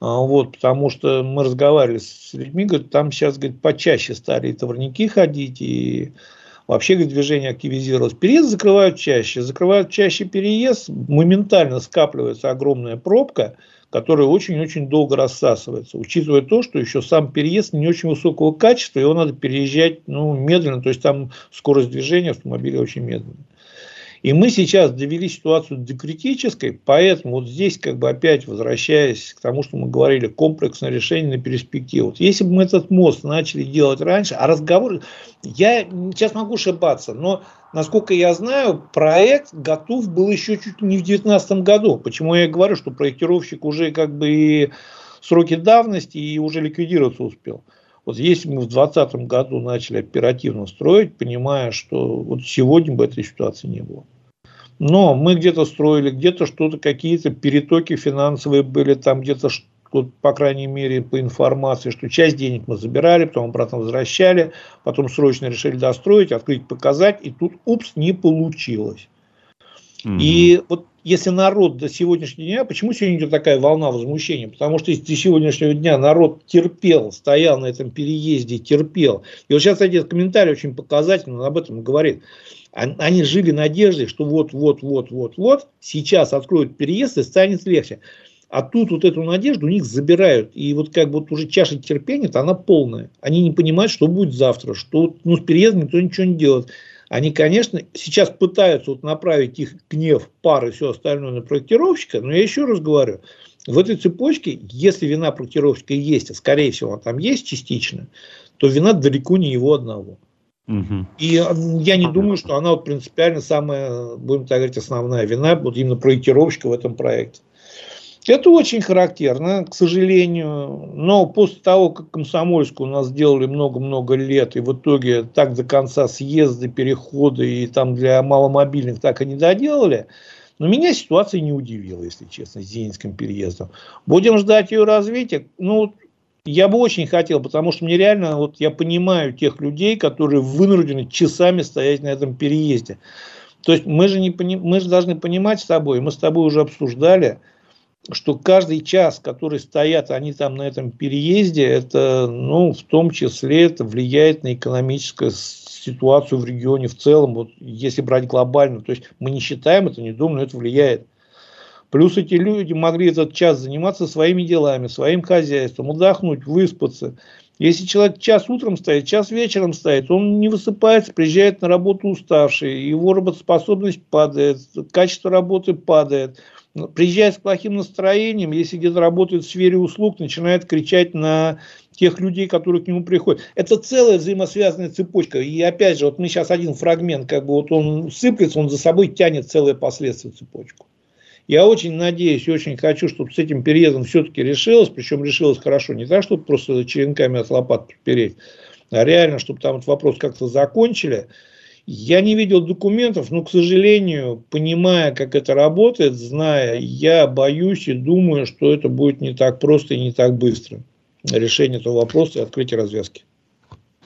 а, вот, потому что мы разговаривали с людьми, говорят, там сейчас говорит, почаще стали и товарники ходить, и вообще говорит, движение активизировалось. Переезд закрывают чаще, закрывают чаще переезд, моментально скапливается огромная пробка, которая очень-очень долго рассасывается, учитывая то, что еще сам переезд не очень высокого качества, его надо переезжать ну, медленно, то есть там скорость движения автомобиля очень медленная. И мы сейчас довели ситуацию до критической, поэтому вот здесь как бы опять возвращаясь к тому, что мы говорили, комплексное решение на перспективу. Вот если бы мы этот мост начали делать раньше, а разговор, я сейчас могу ошибаться, но насколько я знаю, проект готов был еще чуть не в 2019 году. Почему я говорю, что проектировщик уже как бы и сроки давности и уже ликвидироваться успел. Вот если мы в 2020 году начали оперативно строить, понимая, что вот сегодня бы этой ситуации не было. Но мы где-то строили, где-то что-то, какие-то перетоки финансовые были, там где-то, вот, по крайней мере, по информации, что часть денег мы забирали, потом обратно возвращали, потом срочно решили достроить, открыть, показать, и тут, упс, не получилось. Mm-hmm. И вот если народ до сегодняшнего дня, почему сегодня идет такая волна возмущения? Потому что до сегодняшнего дня народ терпел, стоял на этом переезде, терпел. И вот сейчас один комментарий очень показательно об этом говорит. Они жили надеждой, что вот, вот, вот, вот, вот, сейчас откроют переезд и станет легче. А тут вот эту надежду у них забирают. И вот как бы вот уже чаша терпения, она полная. Они не понимают, что будет завтра, что ну, с переездом никто ничего не делает. Они, конечно, сейчас пытаются вот направить их гнев, пары и все остальное на проектировщика, но я еще раз говорю, в этой цепочке, если вина проектировщика есть, а скорее всего она там есть частично, то вина далеко не его одного. Угу. И я не думаю, что она вот принципиально самая, будем так говорить, основная вина вот именно проектировщика в этом проекте. Это очень характерно, к сожалению. Но после того, как Комсомольск у нас сделали много-много лет, и в итоге так до конца съезды, переходы и там для маломобильных так и не доделали, но меня ситуация не удивила, если честно, с Зенинским переездом. Будем ждать ее развития. Ну, я бы очень хотел, потому что мне реально, вот я понимаю тех людей, которые вынуждены часами стоять на этом переезде. То есть мы же, не, мы же должны понимать с тобой, мы с тобой уже обсуждали, что каждый час, который стоят они там на этом переезде, это, ну, в том числе, это влияет на экономическую ситуацию в регионе в целом, вот если брать глобально, то есть мы не считаем это, не думаем, но это влияет. Плюс эти люди могли этот час заниматься своими делами, своим хозяйством, отдохнуть, выспаться. Если человек час утром стоит, час вечером стоит, он не высыпается, приезжает на работу уставший, его работоспособность падает, качество работы падает – ну, приезжает с плохим настроением, если где-то работает в сфере услуг, начинает кричать на тех людей, которые к нему приходят. Это целая взаимосвязанная цепочка. И опять же, вот мы сейчас один фрагмент, как бы вот он сыплется, он за собой тянет целое последствие цепочку. Я очень надеюсь и очень хочу, чтобы с этим переездом все-таки решилось, причем решилось хорошо, не так, чтобы просто черенками от лопат переть, а реально, чтобы там этот вопрос как-то закончили. Я не видел документов, но, к сожалению, понимая, как это работает, зная, я боюсь и думаю, что это будет не так просто и не так быстро. Решение этого вопроса и открытие развязки.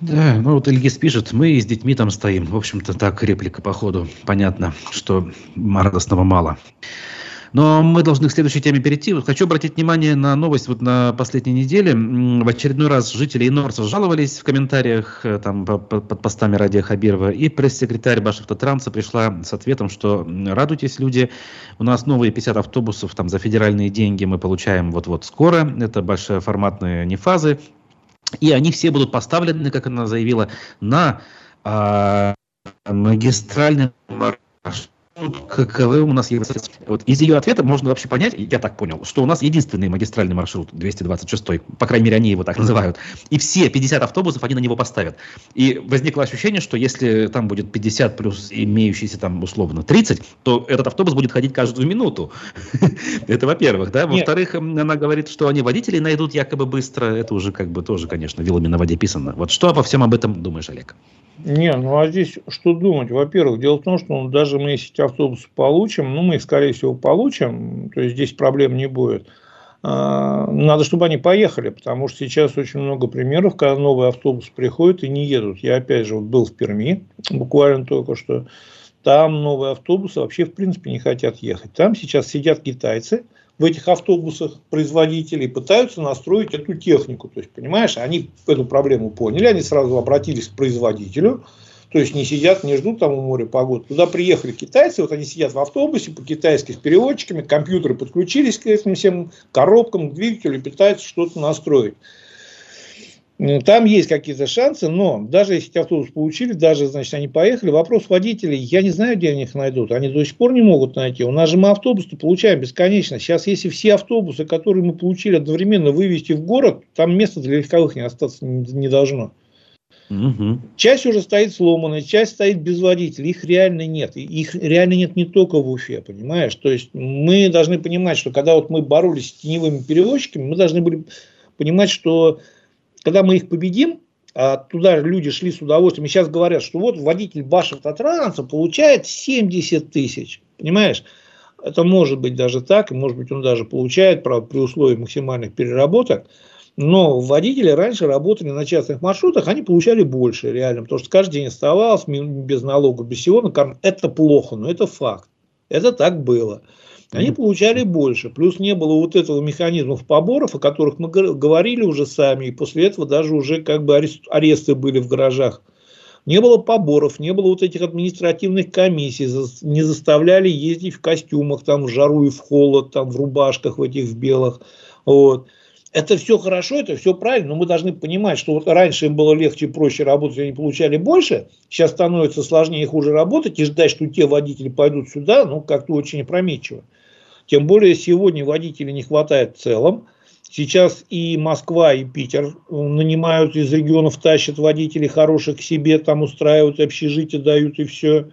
Да, ну вот Ильгиз пишет, мы с детьми там стоим. В общем-то, так реплика по ходу. Понятно, что радостного мало. Но мы должны к следующей теме перейти. Хочу обратить внимание на новость вот на последней неделе. В очередной раз жители Инорса жаловались в комментариях э, там, под постами Радия Хабирова. И пресс-секретарь Башавтотранса пришла с ответом, что радуйтесь, люди, у нас новые 50 автобусов там, за федеральные деньги мы получаем вот-вот скоро. Это большеформатные нефазы. И они все будут поставлены, как она заявила, на а, магистральный маршрут каковы у нас есть. Вот из ее ответа можно вообще понять, я так понял, что у нас единственный магистральный маршрут 226, по крайней мере, они его так называют. И все 50 автобусов они на него поставят. И возникло ощущение, что если там будет 50 плюс имеющиеся там условно 30, то этот автобус будет ходить каждую минуту. Это во-первых, да. Во-вторых, она говорит, что они водителей найдут якобы быстро. Это уже как бы тоже, конечно, вилами на воде писано. Вот что обо всем об этом думаешь, Олег? Не, ну а здесь что думать? Во-первых, дело в том, что ну, даже мы если эти автобусы получим, ну мы их, скорее всего, получим, то есть здесь проблем не будет. А, надо, чтобы они поехали, потому что сейчас очень много примеров, когда новые автобусы приходят и не едут. Я, опять же, вот был в Перми, буквально только что, там новые автобусы вообще, в принципе, не хотят ехать. Там сейчас сидят китайцы, в этих автобусах производителей пытаются настроить эту технику. То есть, понимаешь, они эту проблему поняли, они сразу обратились к производителю, то есть не сидят, не ждут там у моря погоды. Туда приехали китайцы, вот они сидят в автобусе по-китайски с переводчиками, компьютеры подключились к этим всем коробкам, к двигателю, пытаются что-то настроить. Ну, там есть какие-то шансы, но даже если эти автобусы получили, даже, значит, они поехали, вопрос водителей, я не знаю, где они их найдут, они до сих пор не могут найти. У нас же мы автобусы получаем бесконечно. Сейчас, если все автобусы, которые мы получили одновременно вывести в город, там места для легковых не остаться не должно. Угу. Часть уже стоит сломанная, часть стоит без водителя. Их реально нет. Их реально нет не только в Уфе, понимаешь? То есть мы должны понимать, что когда вот мы боролись с теневыми перевозчиками, мы должны были понимать, что когда мы их победим, а туда люди шли с удовольствием, и сейчас говорят, что вот водитель Башавтотранса получает 70 тысяч, понимаешь? Это может быть даже так, и может быть он даже получает, правда, при условии максимальных переработок, но водители раньше работали на частных маршрутах, они получали больше реально, потому что каждый день оставался без налогов, без всего, это плохо, но это факт. Это так было они получали больше. Плюс не было вот этого механизмов поборов, о которых мы говорили уже сами, и после этого даже уже как бы аресты были в гаражах. Не было поборов, не было вот этих административных комиссий, не заставляли ездить в костюмах, там в жару и в холод, там в рубашках в этих в белых. Вот. Это все хорошо, это все правильно, но мы должны понимать, что вот раньше им было легче и проще работать, они получали больше, сейчас становится сложнее и хуже работать, и ждать, что те водители пойдут сюда, ну, как-то очень опрометчиво. Тем более сегодня водителей не хватает в целом. Сейчас и Москва, и Питер нанимают из регионов, тащат водителей хороших к себе, там устраивают общежитие, дают и все.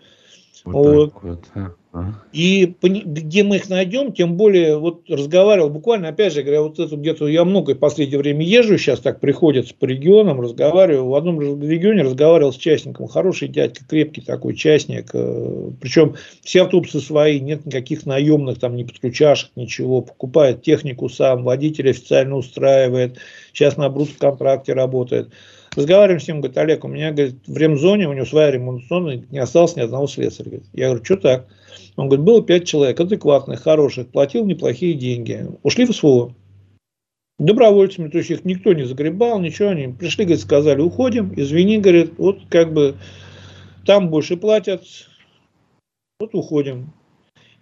Вот. вот. вот. А. И где мы их найдем, тем более, вот разговаривал буквально, опять же говоря, вот это где-то я много в последнее время езжу, сейчас так приходится по регионам, разговариваю, в одном регионе разговаривал с частником, хороший дядька, крепкий такой частник, э, причем все автобусы свои, нет никаких наемных, там, ни подключашек, ничего, покупает технику сам, водитель официально устраивает, сейчас на брут контракте работает. Разговариваем с ним, говорит, Олег, у меня, говорит, в ремзоне, у него своя ремонтационная, не осталось ни одного слесаря. Говорит. Я говорю, что так? Он говорит, было пять человек, адекватных, хороших, платил неплохие деньги. Ушли в СВО. Добровольцами, то есть их никто не загребал, ничего, они пришли, говорит, сказали, уходим, извини, говорит, вот как бы там больше платят, вот уходим.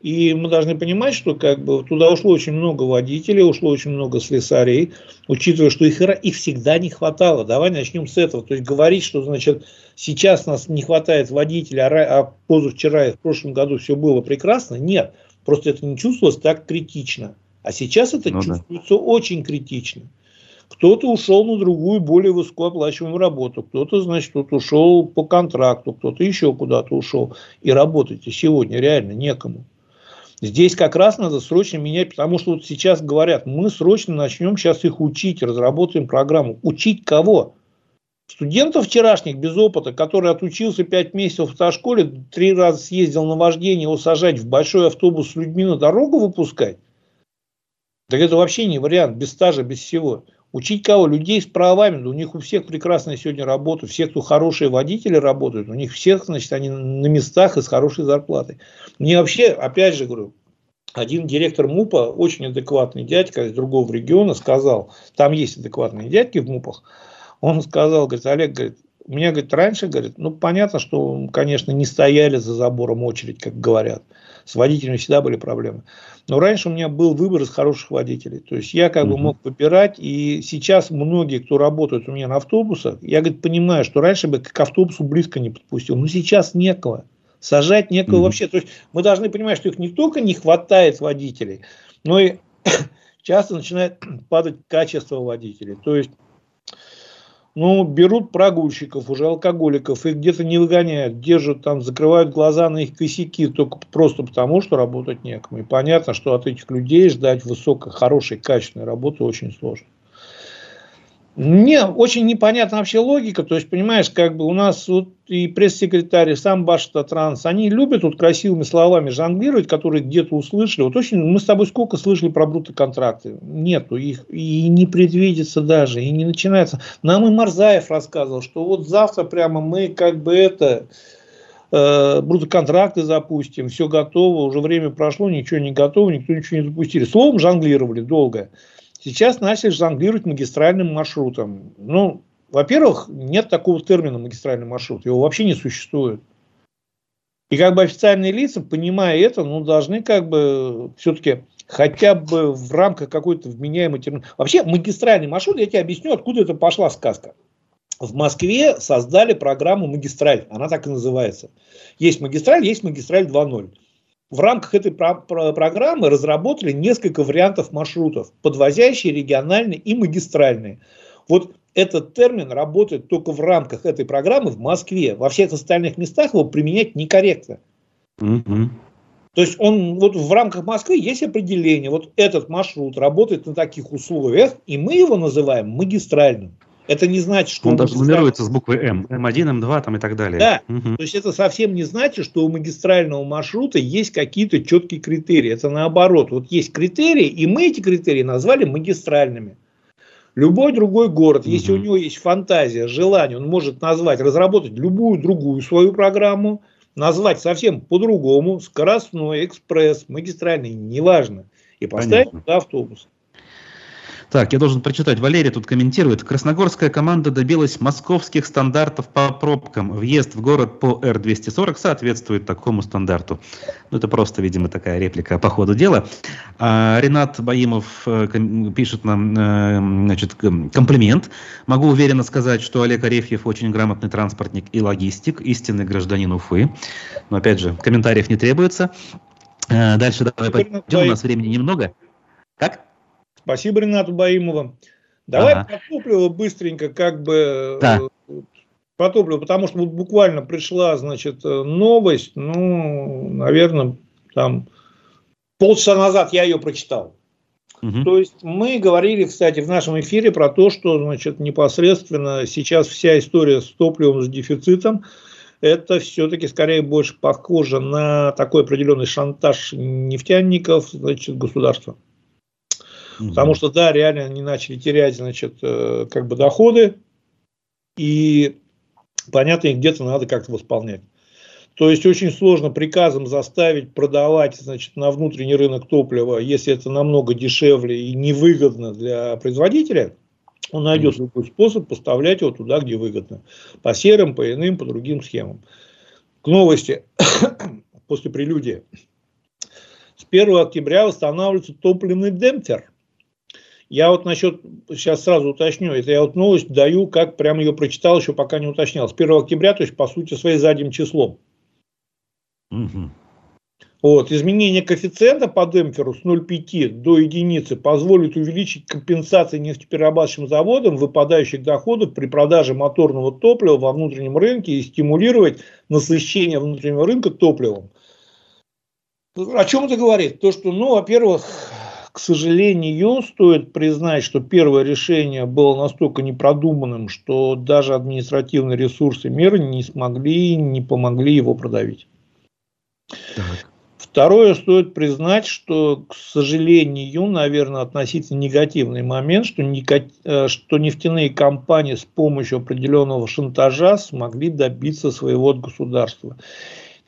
И мы должны понимать, что как бы туда ушло очень много водителей, ушло очень много слесарей, учитывая, что их, их всегда не хватало. Давай начнем с этого. То есть говорить, что значит сейчас нас не хватает водителя, а, а позавчера и в прошлом году все было прекрасно. Нет, просто это не чувствовалось так критично. А сейчас это ну, чувствуется да. очень критично. Кто-то ушел на другую, более высокооплачиваемую работу, кто-то, значит, тут ушел по контракту, кто-то еще куда-то ушел. И работать сегодня реально некому. Здесь как раз надо срочно менять, потому что вот сейчас говорят, мы срочно начнем сейчас их учить, разработаем программу. Учить кого? Студентов вчерашних без опыта, который отучился 5 месяцев в автошколе, три раза съездил на вождение, его сажать в большой автобус с людьми на дорогу выпускать? Так это вообще не вариант, без стажа, без всего. Учить кого? Людей с правами. У них у всех прекрасная сегодня работа. Все, кто хорошие водители работают, у них всех, значит, они на местах и с хорошей зарплатой. Мне вообще, опять же говорю, один директор МУПа, очень адекватный дядька из другого региона, сказал, там есть адекватные дядьки в МУПах, он сказал, говорит, Олег, говорит, меня, говорит, раньше, говорит, ну, понятно, что, конечно, не стояли за забором очередь, как говорят. С водителями всегда были проблемы. Но раньше у меня был выбор из хороших водителей. То есть я как mm-hmm. бы мог выбирать. И сейчас многие, кто работает у меня на автобусах, я говорит, понимаю, что раньше бы к автобусу близко не подпустил. Но сейчас некого. Сажать некого mm-hmm. вообще. То есть мы должны понимать, что их не только не хватает водителей, но и часто начинает падать качество водителей. То есть ну, берут прогульщиков, уже алкоголиков, их где-то не выгоняют, держат там, закрывают глаза на их косяки только просто потому, что работать некому. И понятно, что от этих людей ждать высокой, хорошей, качественной работы очень сложно. Мне очень непонятна вообще логика. То есть, понимаешь, как бы у нас вот и пресс-секретарь, и сам Баштатранс, они любят вот красивыми словами жонглировать, которые где-то услышали. Вот очень, мы с тобой сколько слышали про брутоконтракты? Нету их, и не предвидится даже, и не начинается. Нам и Марзаев рассказывал, что вот завтра прямо мы как бы это э, брутоконтракты запустим, все готово, уже время прошло, ничего не готово, никто ничего не запустили. Словом жонглировали долго. Сейчас начали жонглировать магистральным маршрутом. Ну, во-первых, нет такого термина магистральный маршрут. Его вообще не существует. И как бы официальные лица, понимая это, ну, должны как бы все-таки хотя бы в рамках какой-то вменяемой термин. Вообще, магистральный маршрут, я тебе объясню, откуда это пошла сказка. В Москве создали программу «Магистраль», она так и называется. Есть магистраль, есть магистраль 2.0 в рамках этой про- про- программы разработали несколько вариантов маршрутов, подвозящие, региональные и магистральные. Вот этот термин работает только в рамках этой программы в Москве. Во всех остальных местах его применять некорректно. Mm-hmm. То есть он вот в рамках Москвы есть определение. Вот этот маршрут работает на таких условиях, и мы его называем магистральным. Это не значит, что... Он даже нумеруется с буквы М. М1, М2 там и так далее. Да, угу. то есть это совсем не значит, что у магистрального маршрута есть какие-то четкие критерии. Это наоборот. Вот есть критерии, и мы эти критерии назвали магистральными. Любой другой город, угу. если у него есть фантазия, желание, он может назвать, разработать любую другую свою программу, назвать совсем по-другому, скоростной, экспресс, магистральный, неважно, и поставить Понятно. туда автобус. Так, я должен прочитать. Валерий тут комментирует. Красногорская команда добилась московских стандартов по пробкам. Въезд в город по Р-240 соответствует такому стандарту. Ну, это просто, видимо, такая реплика по ходу дела. А, Ренат Баимов э, пишет нам э, значит, комплимент. Могу уверенно сказать, что Олег Арефьев очень грамотный транспортник и логистик, истинный гражданин Уфы. Но, опять же, комментариев не требуется. Э, дальше давай пойдем, у нас времени немного. Как? Спасибо Ренату Баимову. Давай ага. про топливо быстренько, как бы да. про топливо, потому что вот буквально пришла, значит, новость, ну, наверное, там полчаса назад я ее прочитал. Угу. То есть мы говорили, кстати, в нашем эфире про то, что, значит, непосредственно сейчас вся история с топливом, с дефицитом, это все-таки скорее больше похоже на такой определенный шантаж нефтяников, значит, государства. Угу. Потому что, да, реально они начали терять, значит, э, как бы доходы, и понятно, их где-то надо как-то восполнять. То есть очень сложно приказом заставить продавать значит, на внутренний рынок топлива, если это намного дешевле и невыгодно для производителя, он найдет любой способ поставлять его туда, где выгодно. По серым, по иным, по другим схемам. К новости после прелюдии. С 1 октября восстанавливается топливный демпфер – я вот насчет, сейчас сразу уточню, это я вот новость даю, как прямо ее прочитал, еще пока не уточнял. С 1 октября, то есть по сути своей задним числом. Угу. Вот, изменение коэффициента по демпферу с 0,5 до единицы позволит увеличить компенсации нефтеперерабатывающим заводам выпадающих доходов при продаже моторного топлива во внутреннем рынке и стимулировать насыщение внутреннего рынка топливом. О чем это говорит? То, что, ну, во-первых, к сожалению, стоит признать, что первое решение было настолько непродуманным, что даже административные ресурсы меры не смогли, не помогли его продавить. Так. Второе, стоит признать, что, к сожалению, наверное, относительно негативный момент, что, э, что нефтяные компании с помощью определенного шантажа смогли добиться своего от государства.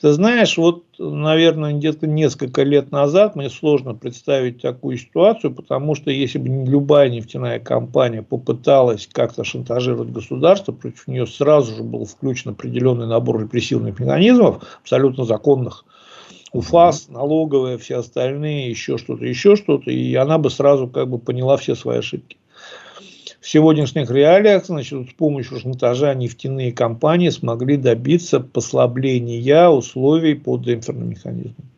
Ты знаешь, вот, наверное, где-то несколько лет назад мне сложно представить такую ситуацию, потому что если бы любая нефтяная компания попыталась как-то шантажировать государство, против нее сразу же был включен определенный набор репрессивных механизмов, абсолютно законных, УФАС, налоговая, все остальные, еще что-то, еще что-то, и она бы сразу как бы поняла все свои ошибки. В сегодняшних реалиях, значит, с помощью шантажа нефтяные компании смогли добиться послабления условий по демпферным механизмам.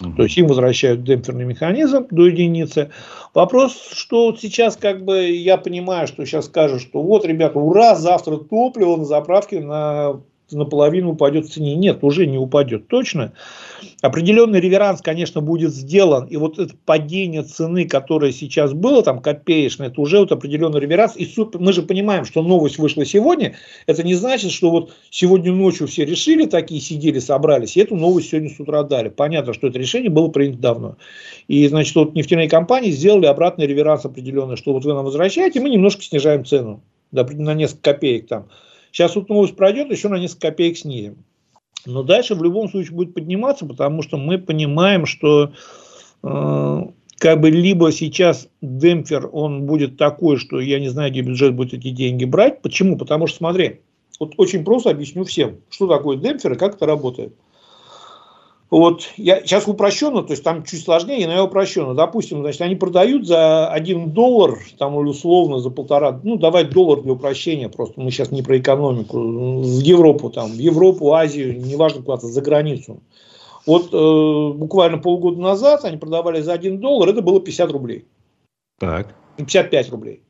Угу. То есть им возвращают демпферный механизм до единицы. Вопрос, что вот сейчас как бы я понимаю, что сейчас скажут, что вот, ребята, ура, завтра топливо на заправке на наполовину упадет в цене. Нет, уже не упадет точно. Определенный реверанс, конечно, будет сделан. И вот это падение цены, которое сейчас было, там копеечное, это уже вот определенный реверанс. И супер, мы же понимаем, что новость вышла сегодня. Это не значит, что вот сегодня ночью все решили, такие сидели, собрались, и эту новость сегодня с утра дали. Понятно, что это решение было принято давно. И, значит, вот нефтяные компании сделали обратный реверанс определенный, что вот вы нам возвращаете, мы немножко снижаем цену на несколько копеек там. Сейчас вот новость пройдет, еще на несколько копеек снизим. Но дальше в любом случае будет подниматься, потому что мы понимаем, что э, как бы либо сейчас демпфер, он будет такой, что я не знаю, где бюджет будет эти деньги брать. Почему? Потому что, смотри, вот очень просто объясню всем, что такое демпфер и как это работает. Вот я сейчас упрощенно, то есть там чуть сложнее, но я упрощенно. Допустим, значит, они продают за 1 доллар, там или условно за полтора, ну давай доллар для упрощения, просто мы сейчас не про экономику, в Европу там, в Европу, Азию, неважно куда-то, за границу. Вот э, буквально полгода назад они продавали за 1 доллар, это было 50 рублей. Так. 55 рублей.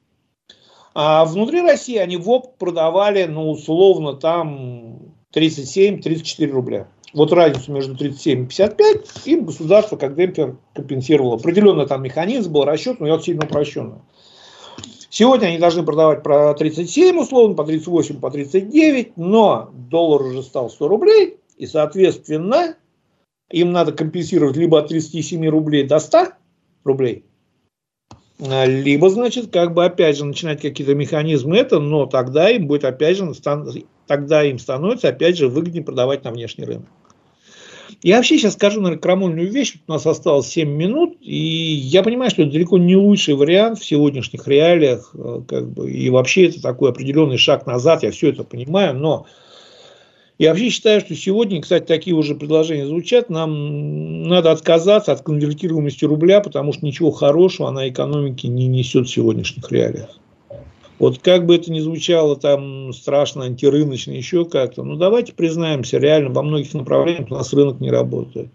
А внутри России они в ОП продавали, ну, условно, там 37-34 рубля вот разницу между 37 и 55 им государство как демпфер компенсировало. Определенный там механизм был расчет, но я сильно упрощенно. Сегодня они должны продавать про 37 условно, по 38, по 39, но доллар уже стал 100 рублей, и соответственно им надо компенсировать либо от 37 рублей до 100 рублей, либо, значит, как бы опять же начинать какие-то механизмы это, но тогда им будет опять же, тогда им становится опять же выгоднее продавать на внешний рынок. Я вообще сейчас скажу, наверное, крамольную вещь. У нас осталось 7 минут, и я понимаю, что это далеко не лучший вариант в сегодняшних реалиях, э, как бы, и вообще это такой определенный шаг назад, я все это понимаю, но я вообще считаю, что сегодня, кстати, такие уже предложения звучат, нам надо отказаться от конвертируемости рубля, потому что ничего хорошего она экономике не несет в сегодняшних реалиях. Вот как бы это ни звучало там страшно, антирыночно, еще как-то, ну давайте признаемся, реально во многих направлениях у нас рынок не работает.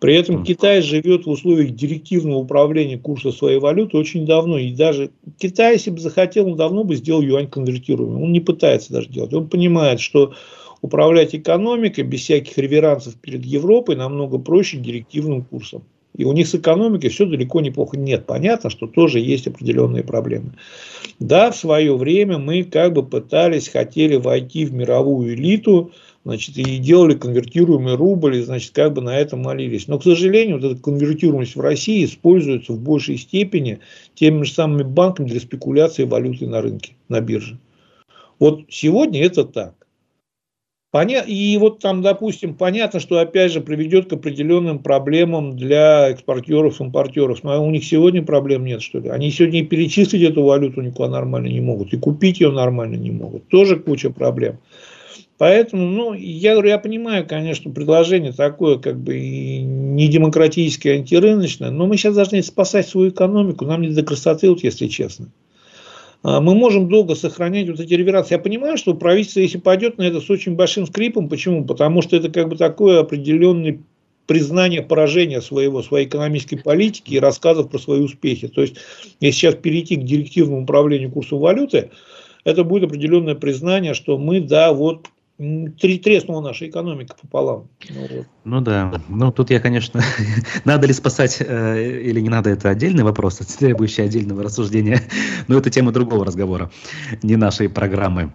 При этом Китай живет в условиях директивного управления курса своей валюты очень давно. И даже Китай, если бы захотел, он давно бы сделал юань конвертируемым. Он не пытается даже делать. Он понимает, что управлять экономикой без всяких реверансов перед Европой намного проще директивным курсом. И у них с экономикой все далеко неплохо. Нет, понятно, что тоже есть определенные проблемы. Да, в свое время мы как бы пытались, хотели войти в мировую элиту, значит, и делали конвертируемый рубль, и, значит, как бы на этом молились. Но, к сожалению, вот эта конвертируемость в России используется в большей степени теми же самыми банками для спекуляции валюты на рынке, на бирже. Вот сегодня это так. Поня... И вот там, допустим, понятно, что опять же приведет к определенным проблемам для экспортеров, импортеров. Но у них сегодня проблем нет, что ли. Они сегодня и перечислить эту валюту никуда нормально не могут, и купить ее нормально не могут. Тоже куча проблем. Поэтому, ну, я говорю, я понимаю, конечно, предложение такое, как бы не демократическое, антирыночное, но мы сейчас должны спасать свою экономику, нам не до красоты, вот если честно. А, мы можем долго сохранять вот эти реверансы. Я понимаю, что правительство, если пойдет на это с очень большим скрипом, почему? Потому что это как бы такое определенное признание поражения своего, своей экономической политики и рассказов про свои успехи. То есть, если сейчас перейти к директивному управлению курсом валюты, это будет определенное признание, что мы, да, вот треснула наша экономика пополам. Ну, ну да, ну тут я, конечно, надо ли спасать э, или не надо, это отдельный вопрос, требующий отдельного рассуждения, но это тема другого разговора, не нашей программы.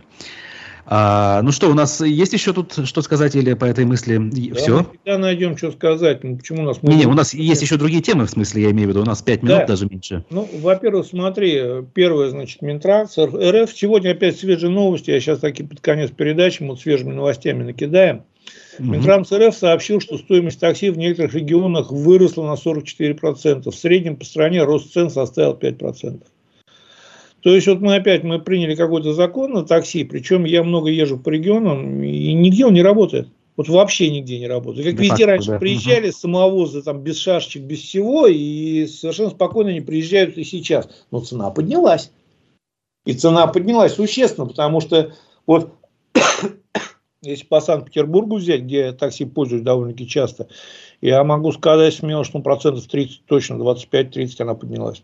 А, ну что, у нас есть еще тут что сказать или по этой мысли да, все? Мы всегда найдем, что сказать. Ну, почему у нас... Не, не, у нас есть еще другие темы, в смысле, я имею в виду. У нас 5 минут, да. даже меньше. Ну, во-первых, смотри, первое, значит, Минтранс, РФ. Сегодня опять свежие новости. Я сейчас таки под конец передачи мы вот свежими новостями накидаем. Минтранс РФ сообщил, что стоимость такси в некоторых регионах выросла на 44%. В среднем по стране рост цен составил 5%. То есть вот мы опять мы приняли какой-то закон на такси, причем я много езжу по регионам, и нигде он не работает. Вот вообще нигде не работает. Как да везде раньше да. приезжали угу. самовозы там без шашечек, без всего, и совершенно спокойно не приезжают и сейчас. Но цена поднялась. И цена поднялась существенно, потому что вот если по Санкт-Петербургу взять, где я такси пользуюсь довольно-таки часто, я могу сказать смело, что ну, процентов 30, точно 25-30 она поднялась.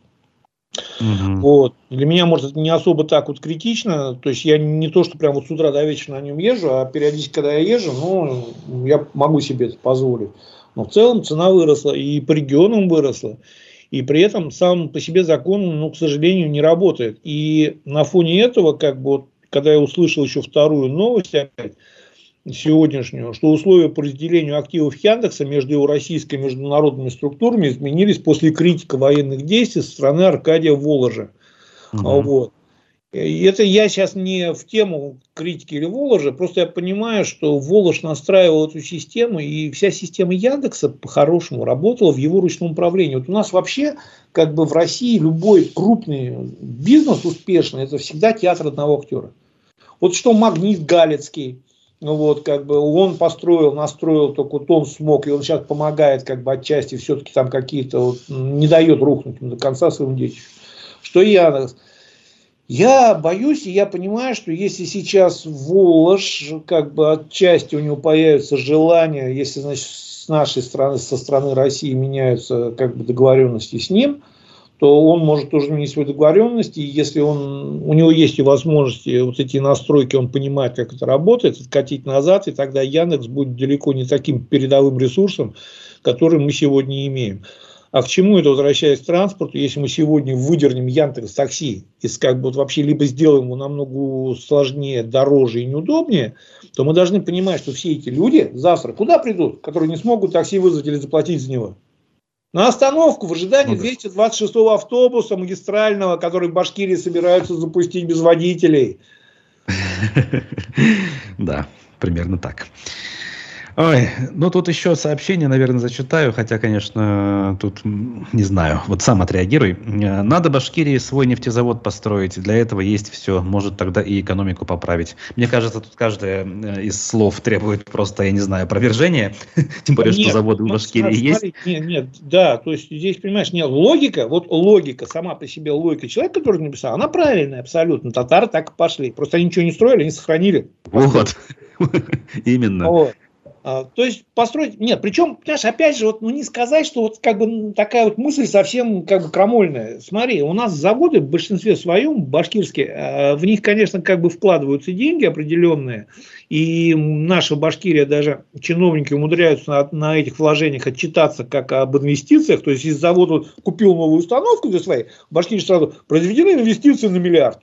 Угу. Вот. Для меня, может, это не особо так вот критично. То есть я не то, что прям вот с утра до вечера на нем езжу, а периодически, когда я езжу, ну, я могу себе это позволить. Но в целом цена выросла, и по регионам выросла. И при этом сам по себе закон, ну, к сожалению, не работает. И на фоне этого, как бы, вот, когда я услышал еще вторую новость опять, сегодняшнюю, что условия по разделению активов Яндекса между его российской и международными структурами изменились после критики военных действий со стороны Аркадия Воложа. Угу. Вот. И это я сейчас не в тему критики или Воложа, просто я понимаю, что Волож настраивал эту систему, и вся система Яндекса по-хорошему работала в его ручном управлении. Вот у нас вообще, как бы в России, любой крупный бизнес успешный, это всегда театр одного актера. Вот что Магнит Галицкий, ну вот, как бы он построил, настроил, только вот он смог, и он сейчас помогает, как бы отчасти все-таки там какие-то, вот, не дает рухнуть до конца своему детищу. Что я, я боюсь, и я понимаю, что если сейчас Волож, как бы отчасти у него появится желание, если, значит, с нашей стороны, со стороны России меняются, как бы, договоренности с ним – то он может тоже менять свои договоренности, и если он, у него есть и возможности, вот эти настройки, он понимает, как это работает, откатить назад, и тогда Яндекс будет далеко не таким передовым ресурсом, который мы сегодня имеем. А к чему это, возвращаясь к транспорту, если мы сегодня выдернем Яндекс такси и как бы вот вообще либо сделаем его намного сложнее, дороже и неудобнее, то мы должны понимать, что все эти люди завтра куда придут, которые не смогут такси вызвать или заплатить за него? На остановку в ожидании 226-го ну автобуса магистрального, который в Башкирии собираются запустить без водителей. Да, примерно так. Ой, ну тут еще сообщение, наверное, зачитаю, хотя, конечно, тут не знаю. Вот сам отреагируй. Надо Башкирии свой нефтезавод построить. Для этого есть все. Может тогда и экономику поправить. Мне кажется, тут каждое э, из слов требует просто, я не знаю, опровержения. Тем более, нет, что заводы в Башкирии смотри, есть. Нет, нет, да. То есть здесь, понимаешь, нет, логика, вот логика, сама по себе логика человека, который написал, она правильная абсолютно. Татары так и пошли. Просто они ничего не строили, они сохранили. Вот. Именно. Вот. А, то есть построить, нет, причем, понимаешь, опять же, вот, ну не сказать, что вот как бы такая вот мысль совсем как бы крамольная. Смотри, у нас заводы в большинстве своем башкирские, а, в них, конечно, как бы вкладываются деньги определенные, и наша Башкирия даже чиновники умудряются на, на этих вложениях отчитаться как об инвестициях, то есть из завода купил новую установку для своей, в Башкирии сразу произведены инвестиции на миллиард.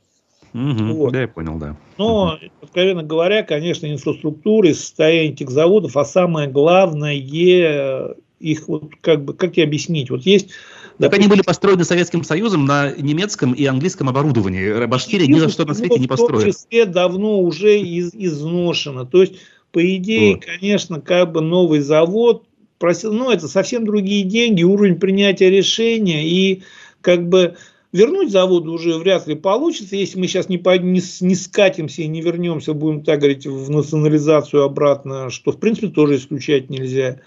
Угу, вот. Да, я понял, да. Но, угу. откровенно говоря, конечно, инфраструктура, состояние этих заводов, а самое главное, их вот как бы, как тебе объяснить, вот есть так они были построены Советским Союзом на немецком и английском оборудовании. Башкирия ни за что на свете не построит. В том числе давно уже из, изношено. То есть, по идее, вот. конечно, как бы новый завод просил, ну, это совсем другие деньги, уровень принятия решения и как бы Вернуть завод уже вряд ли получится, если мы сейчас не, не, не скатимся и не вернемся, будем так говорить, в национализацию обратно, что в принципе тоже исключать нельзя.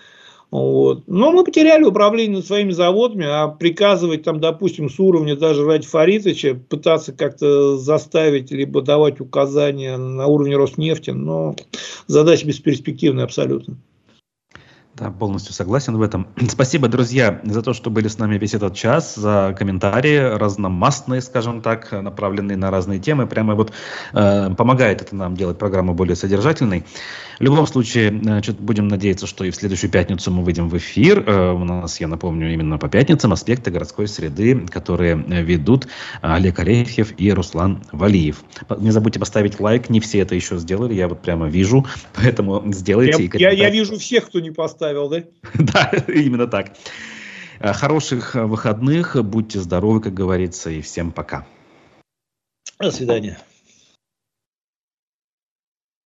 Вот. Но мы потеряли управление своими заводами, а приказывать там, допустим, с уровня даже ради Фаритовича, пытаться как-то заставить, либо давать указания на уровне Роснефти, но задача бесперспективная абсолютно. Да, полностью согласен в этом. Спасибо, друзья, за то, что были с нами весь этот час, за комментарии разномастные, скажем так, направленные на разные темы. Прямо вот э, помогает это нам делать программу более содержательной. В любом случае, значит, будем надеяться, что и в следующую пятницу мы выйдем в эфир. Э, у нас, я напомню, именно по пятницам аспекты городской среды, которые ведут Олег Орехев и Руслан Валиев. Не забудьте поставить лайк, не все это еще сделали, я вот прямо вижу, поэтому сделайте. Я, я, я вижу всех, кто не поставил поставил, да? Да, именно так. Э, хороших выходных, будьте здоровы, как говорится, и всем пока. До свидания.